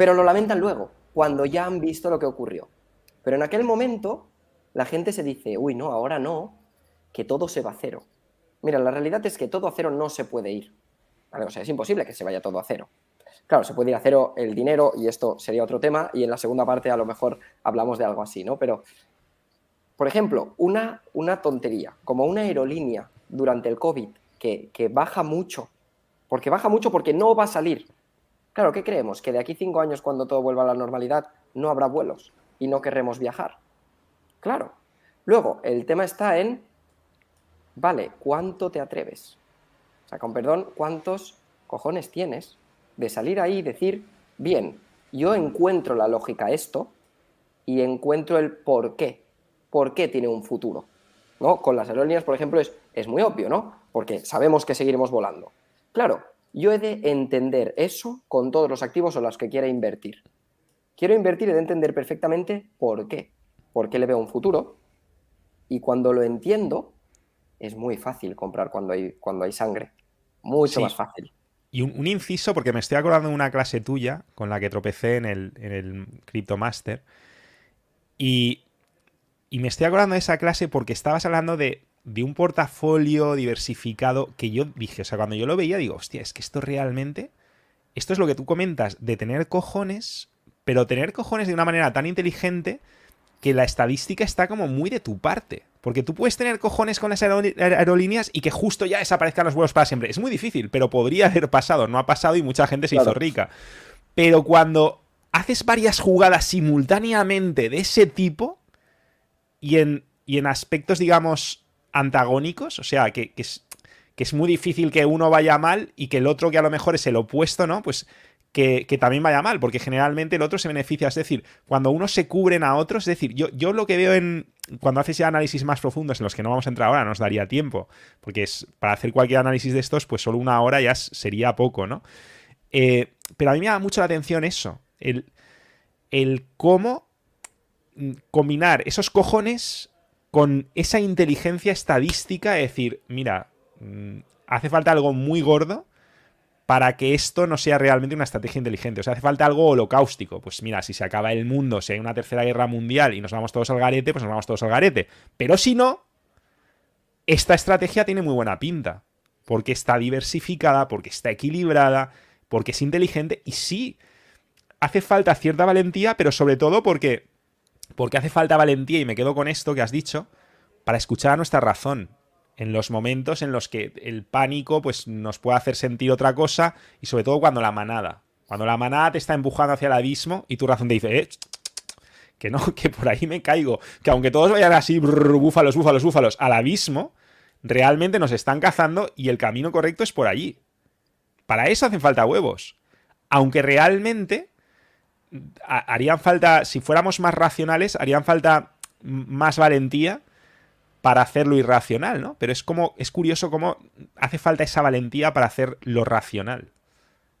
Pero lo lamentan luego, cuando ya han visto lo que ocurrió. Pero en aquel momento, la gente se dice, uy, no, ahora no, que todo se va a cero. Mira, la realidad es que todo a cero no se puede ir. O sea, es imposible que se vaya todo a cero. Claro, se puede ir a cero el dinero y esto sería otro tema y en la segunda parte a lo mejor hablamos de algo así, ¿no? Pero por ejemplo, una, una tontería, como una aerolínea durante el COVID que, baja mucho, porque baja mucho porque no va a salir. Claro, ¿qué creemos? Que de aquí cinco años, cuando todo vuelva a la normalidad, no habrá vuelos y no querremos viajar. Claro. Luego, el tema está en, vale, ¿cuánto te atreves? O sea, con perdón, ¿cuántos cojones tienes de salir ahí y decir, bien, yo encuentro la lógica esto y encuentro el por qué por qué tiene un futuro. ¿no? Con las aerolíneas, por ejemplo, es, es muy obvio, ¿no? Porque sabemos que seguiremos volando. Claro, yo he de entender eso con todos los activos o los que quiera invertir. Quiero invertir y he de entender perfectamente por qué. por qué le veo un futuro. Y cuando lo entiendo, es muy fácil comprar cuando hay, cuando hay sangre. Mucho más fácil. Y un, inciso, porque me estoy acordando de una clase tuya con la que tropecé en el, en el Cryptomaster. Y, y me estoy acordando de esa clase porque estabas hablando de, de un portafolio diversificado que yo dije, o sea, cuando yo lo veía, digo, hostia, es que esto realmente, esto es lo que tú comentas, de tener cojones, pero tener cojones de una manera tan inteligente que la estadística está como muy de tu parte. Porque tú puedes tener cojones con las aerolíneas y que justo ya desaparezcan los vuelos para siempre. Es muy difícil, pero podría haber pasado. No ha pasado y mucha gente se hizo rica. Pero cuando haces varias jugadas simultáneamente de ese tipo y en, y en aspectos, digamos, antagónicos, o sea, que, es, que es muy difícil que uno vaya mal y que el otro, que a lo mejor es el opuesto, ¿no? Pues que, también vaya mal, porque generalmente el otro se beneficia. Es decir, cuando uno se cubren a otros, es decir, yo, yo lo que veo en. Cuando haces ya análisis más profundos en los que no vamos a entrar ahora, nos daría tiempo, porque es para hacer cualquier análisis de estos, pues solo una hora ya sería poco, ¿no? Eh, pero a mí me da mucho la atención eso, el, el cómo mm, combinar esos cojones con esa inteligencia estadística, es decir, mira, mm, hace falta algo muy gordo para que esto no sea realmente una estrategia inteligente. O sea, hace falta algo holocáustico. Pues mira, si se acaba el mundo, si hay una tercera guerra mundial y nos vamos todos al garete, pues nos vamos todos al garete. Pero si no, esta estrategia tiene muy buena pinta. Porque está diversificada, porque está equilibrada, porque es inteligente y sí, hace falta cierta valentía, pero sobre todo porque, porque hace falta valentía, y me quedo con esto que has dicho, para escuchar a nuestra razón en los momentos en los que el pánico pues, nos puede hacer sentir otra cosa y sobre todo cuando la manada. Cuando la manada te está empujando hacia el abismo y tu razón te dice, eh, que no, que por ahí me caigo. Que aunque todos vayan así, búfalos, búfalos, búfalos, al abismo, realmente nos están cazando y el camino correcto es por allí. Para eso hacen falta huevos. Aunque realmente harían falta, si fuéramos más racionales, harían falta más valentía para hacer lo irracional, ¿no? Pero es como, es curioso cómo hace falta esa valentía para hacer lo racional.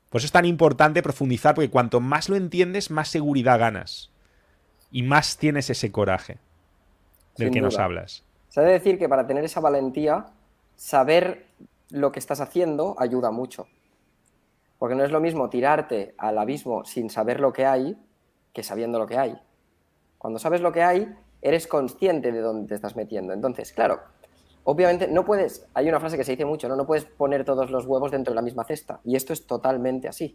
Por eso es tan importante profundizar, porque cuanto más lo entiendes, más seguridad ganas. Y más tienes ese coraje del que nos hablas. Se debe decir que para tener esa valentía, saber lo que estás haciendo ayuda mucho. Porque no es lo mismo tirarte al abismo sin saber lo que hay que sabiendo lo que hay. Cuando sabes lo que hay, eres consciente de dónde te estás metiendo. Entonces, claro, obviamente no puedes, hay una frase que se dice mucho, ¿no? No puedes poner todos los huevos dentro de la misma cesta. Y esto es totalmente así.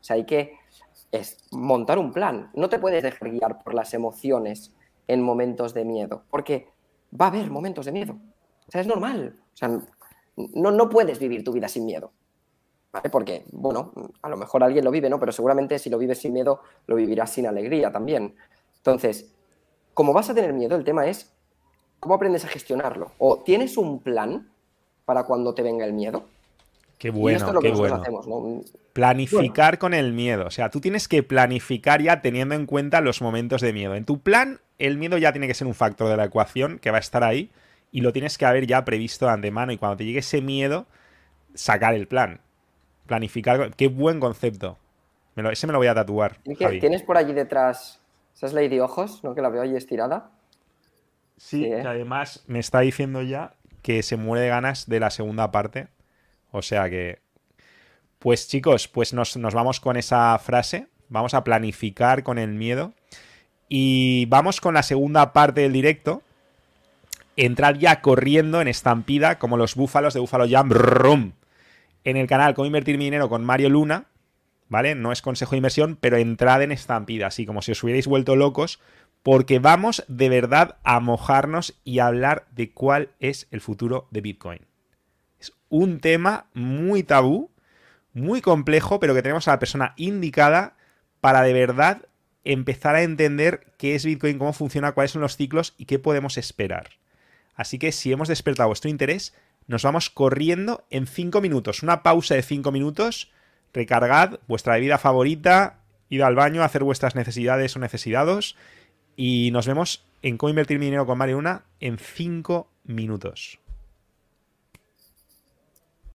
O sea, hay que es montar un plan. No te puedes dejar guiar por las emociones en momentos de miedo, porque va a haber momentos de miedo. O sea, es normal. O sea, no, no puedes vivir tu vida sin miedo. ¿Vale? Porque, bueno, a lo mejor alguien lo vive, ¿no? Pero seguramente si lo vives sin miedo, lo vivirás sin alegría también. Entonces, como vas a tener miedo, el tema es cómo aprendes a gestionarlo. O tienes un plan para cuando te venga el miedo. Qué bueno, qué bueno. Planificar con el miedo. O sea, tú tienes que planificar ya teniendo en cuenta los momentos de miedo. En tu plan, el miedo ya tiene que ser un factor de la ecuación que va a estar ahí y lo tienes que haber ya previsto de antemano. Y cuando te llegue ese miedo, sacar el plan. Planificar. Qué buen concepto. ese me lo voy a tatuar. ¿Tienes por allí detrás esa es Lady Ojos, ¿no? Que la veo ahí estirada. Sí, ¿eh? además me está diciendo ya que se muere de ganas de la segunda parte. O sea que. Pues chicos, pues nos, nos vamos con esa frase. Vamos a planificar con el miedo. Y vamos con la segunda parte del directo. Entrar ya corriendo en estampida, como los búfalos de Búfalo Jam. En el canal Cómo invertir mi dinero con Mario Luna. ¿vale? No es consejo de inversión, pero entrad en estampida, así como si os hubierais vuelto locos, porque vamos de verdad a mojarnos y a hablar de cuál es el futuro de Bitcoin. Es un tema muy tabú, muy complejo, pero que tenemos a la persona indicada para de verdad empezar a entender qué es Bitcoin, cómo funciona, cuáles son los ciclos y qué podemos esperar. Así que si hemos despertado vuestro interés, nos vamos corriendo en 5 minutos. Una pausa de 5 minutos recargad vuestra bebida favorita, id al baño hacer vuestras necesidades o necesitados y nos vemos en Cómo invertir mi dinero con Mario Luna en 5 minutos.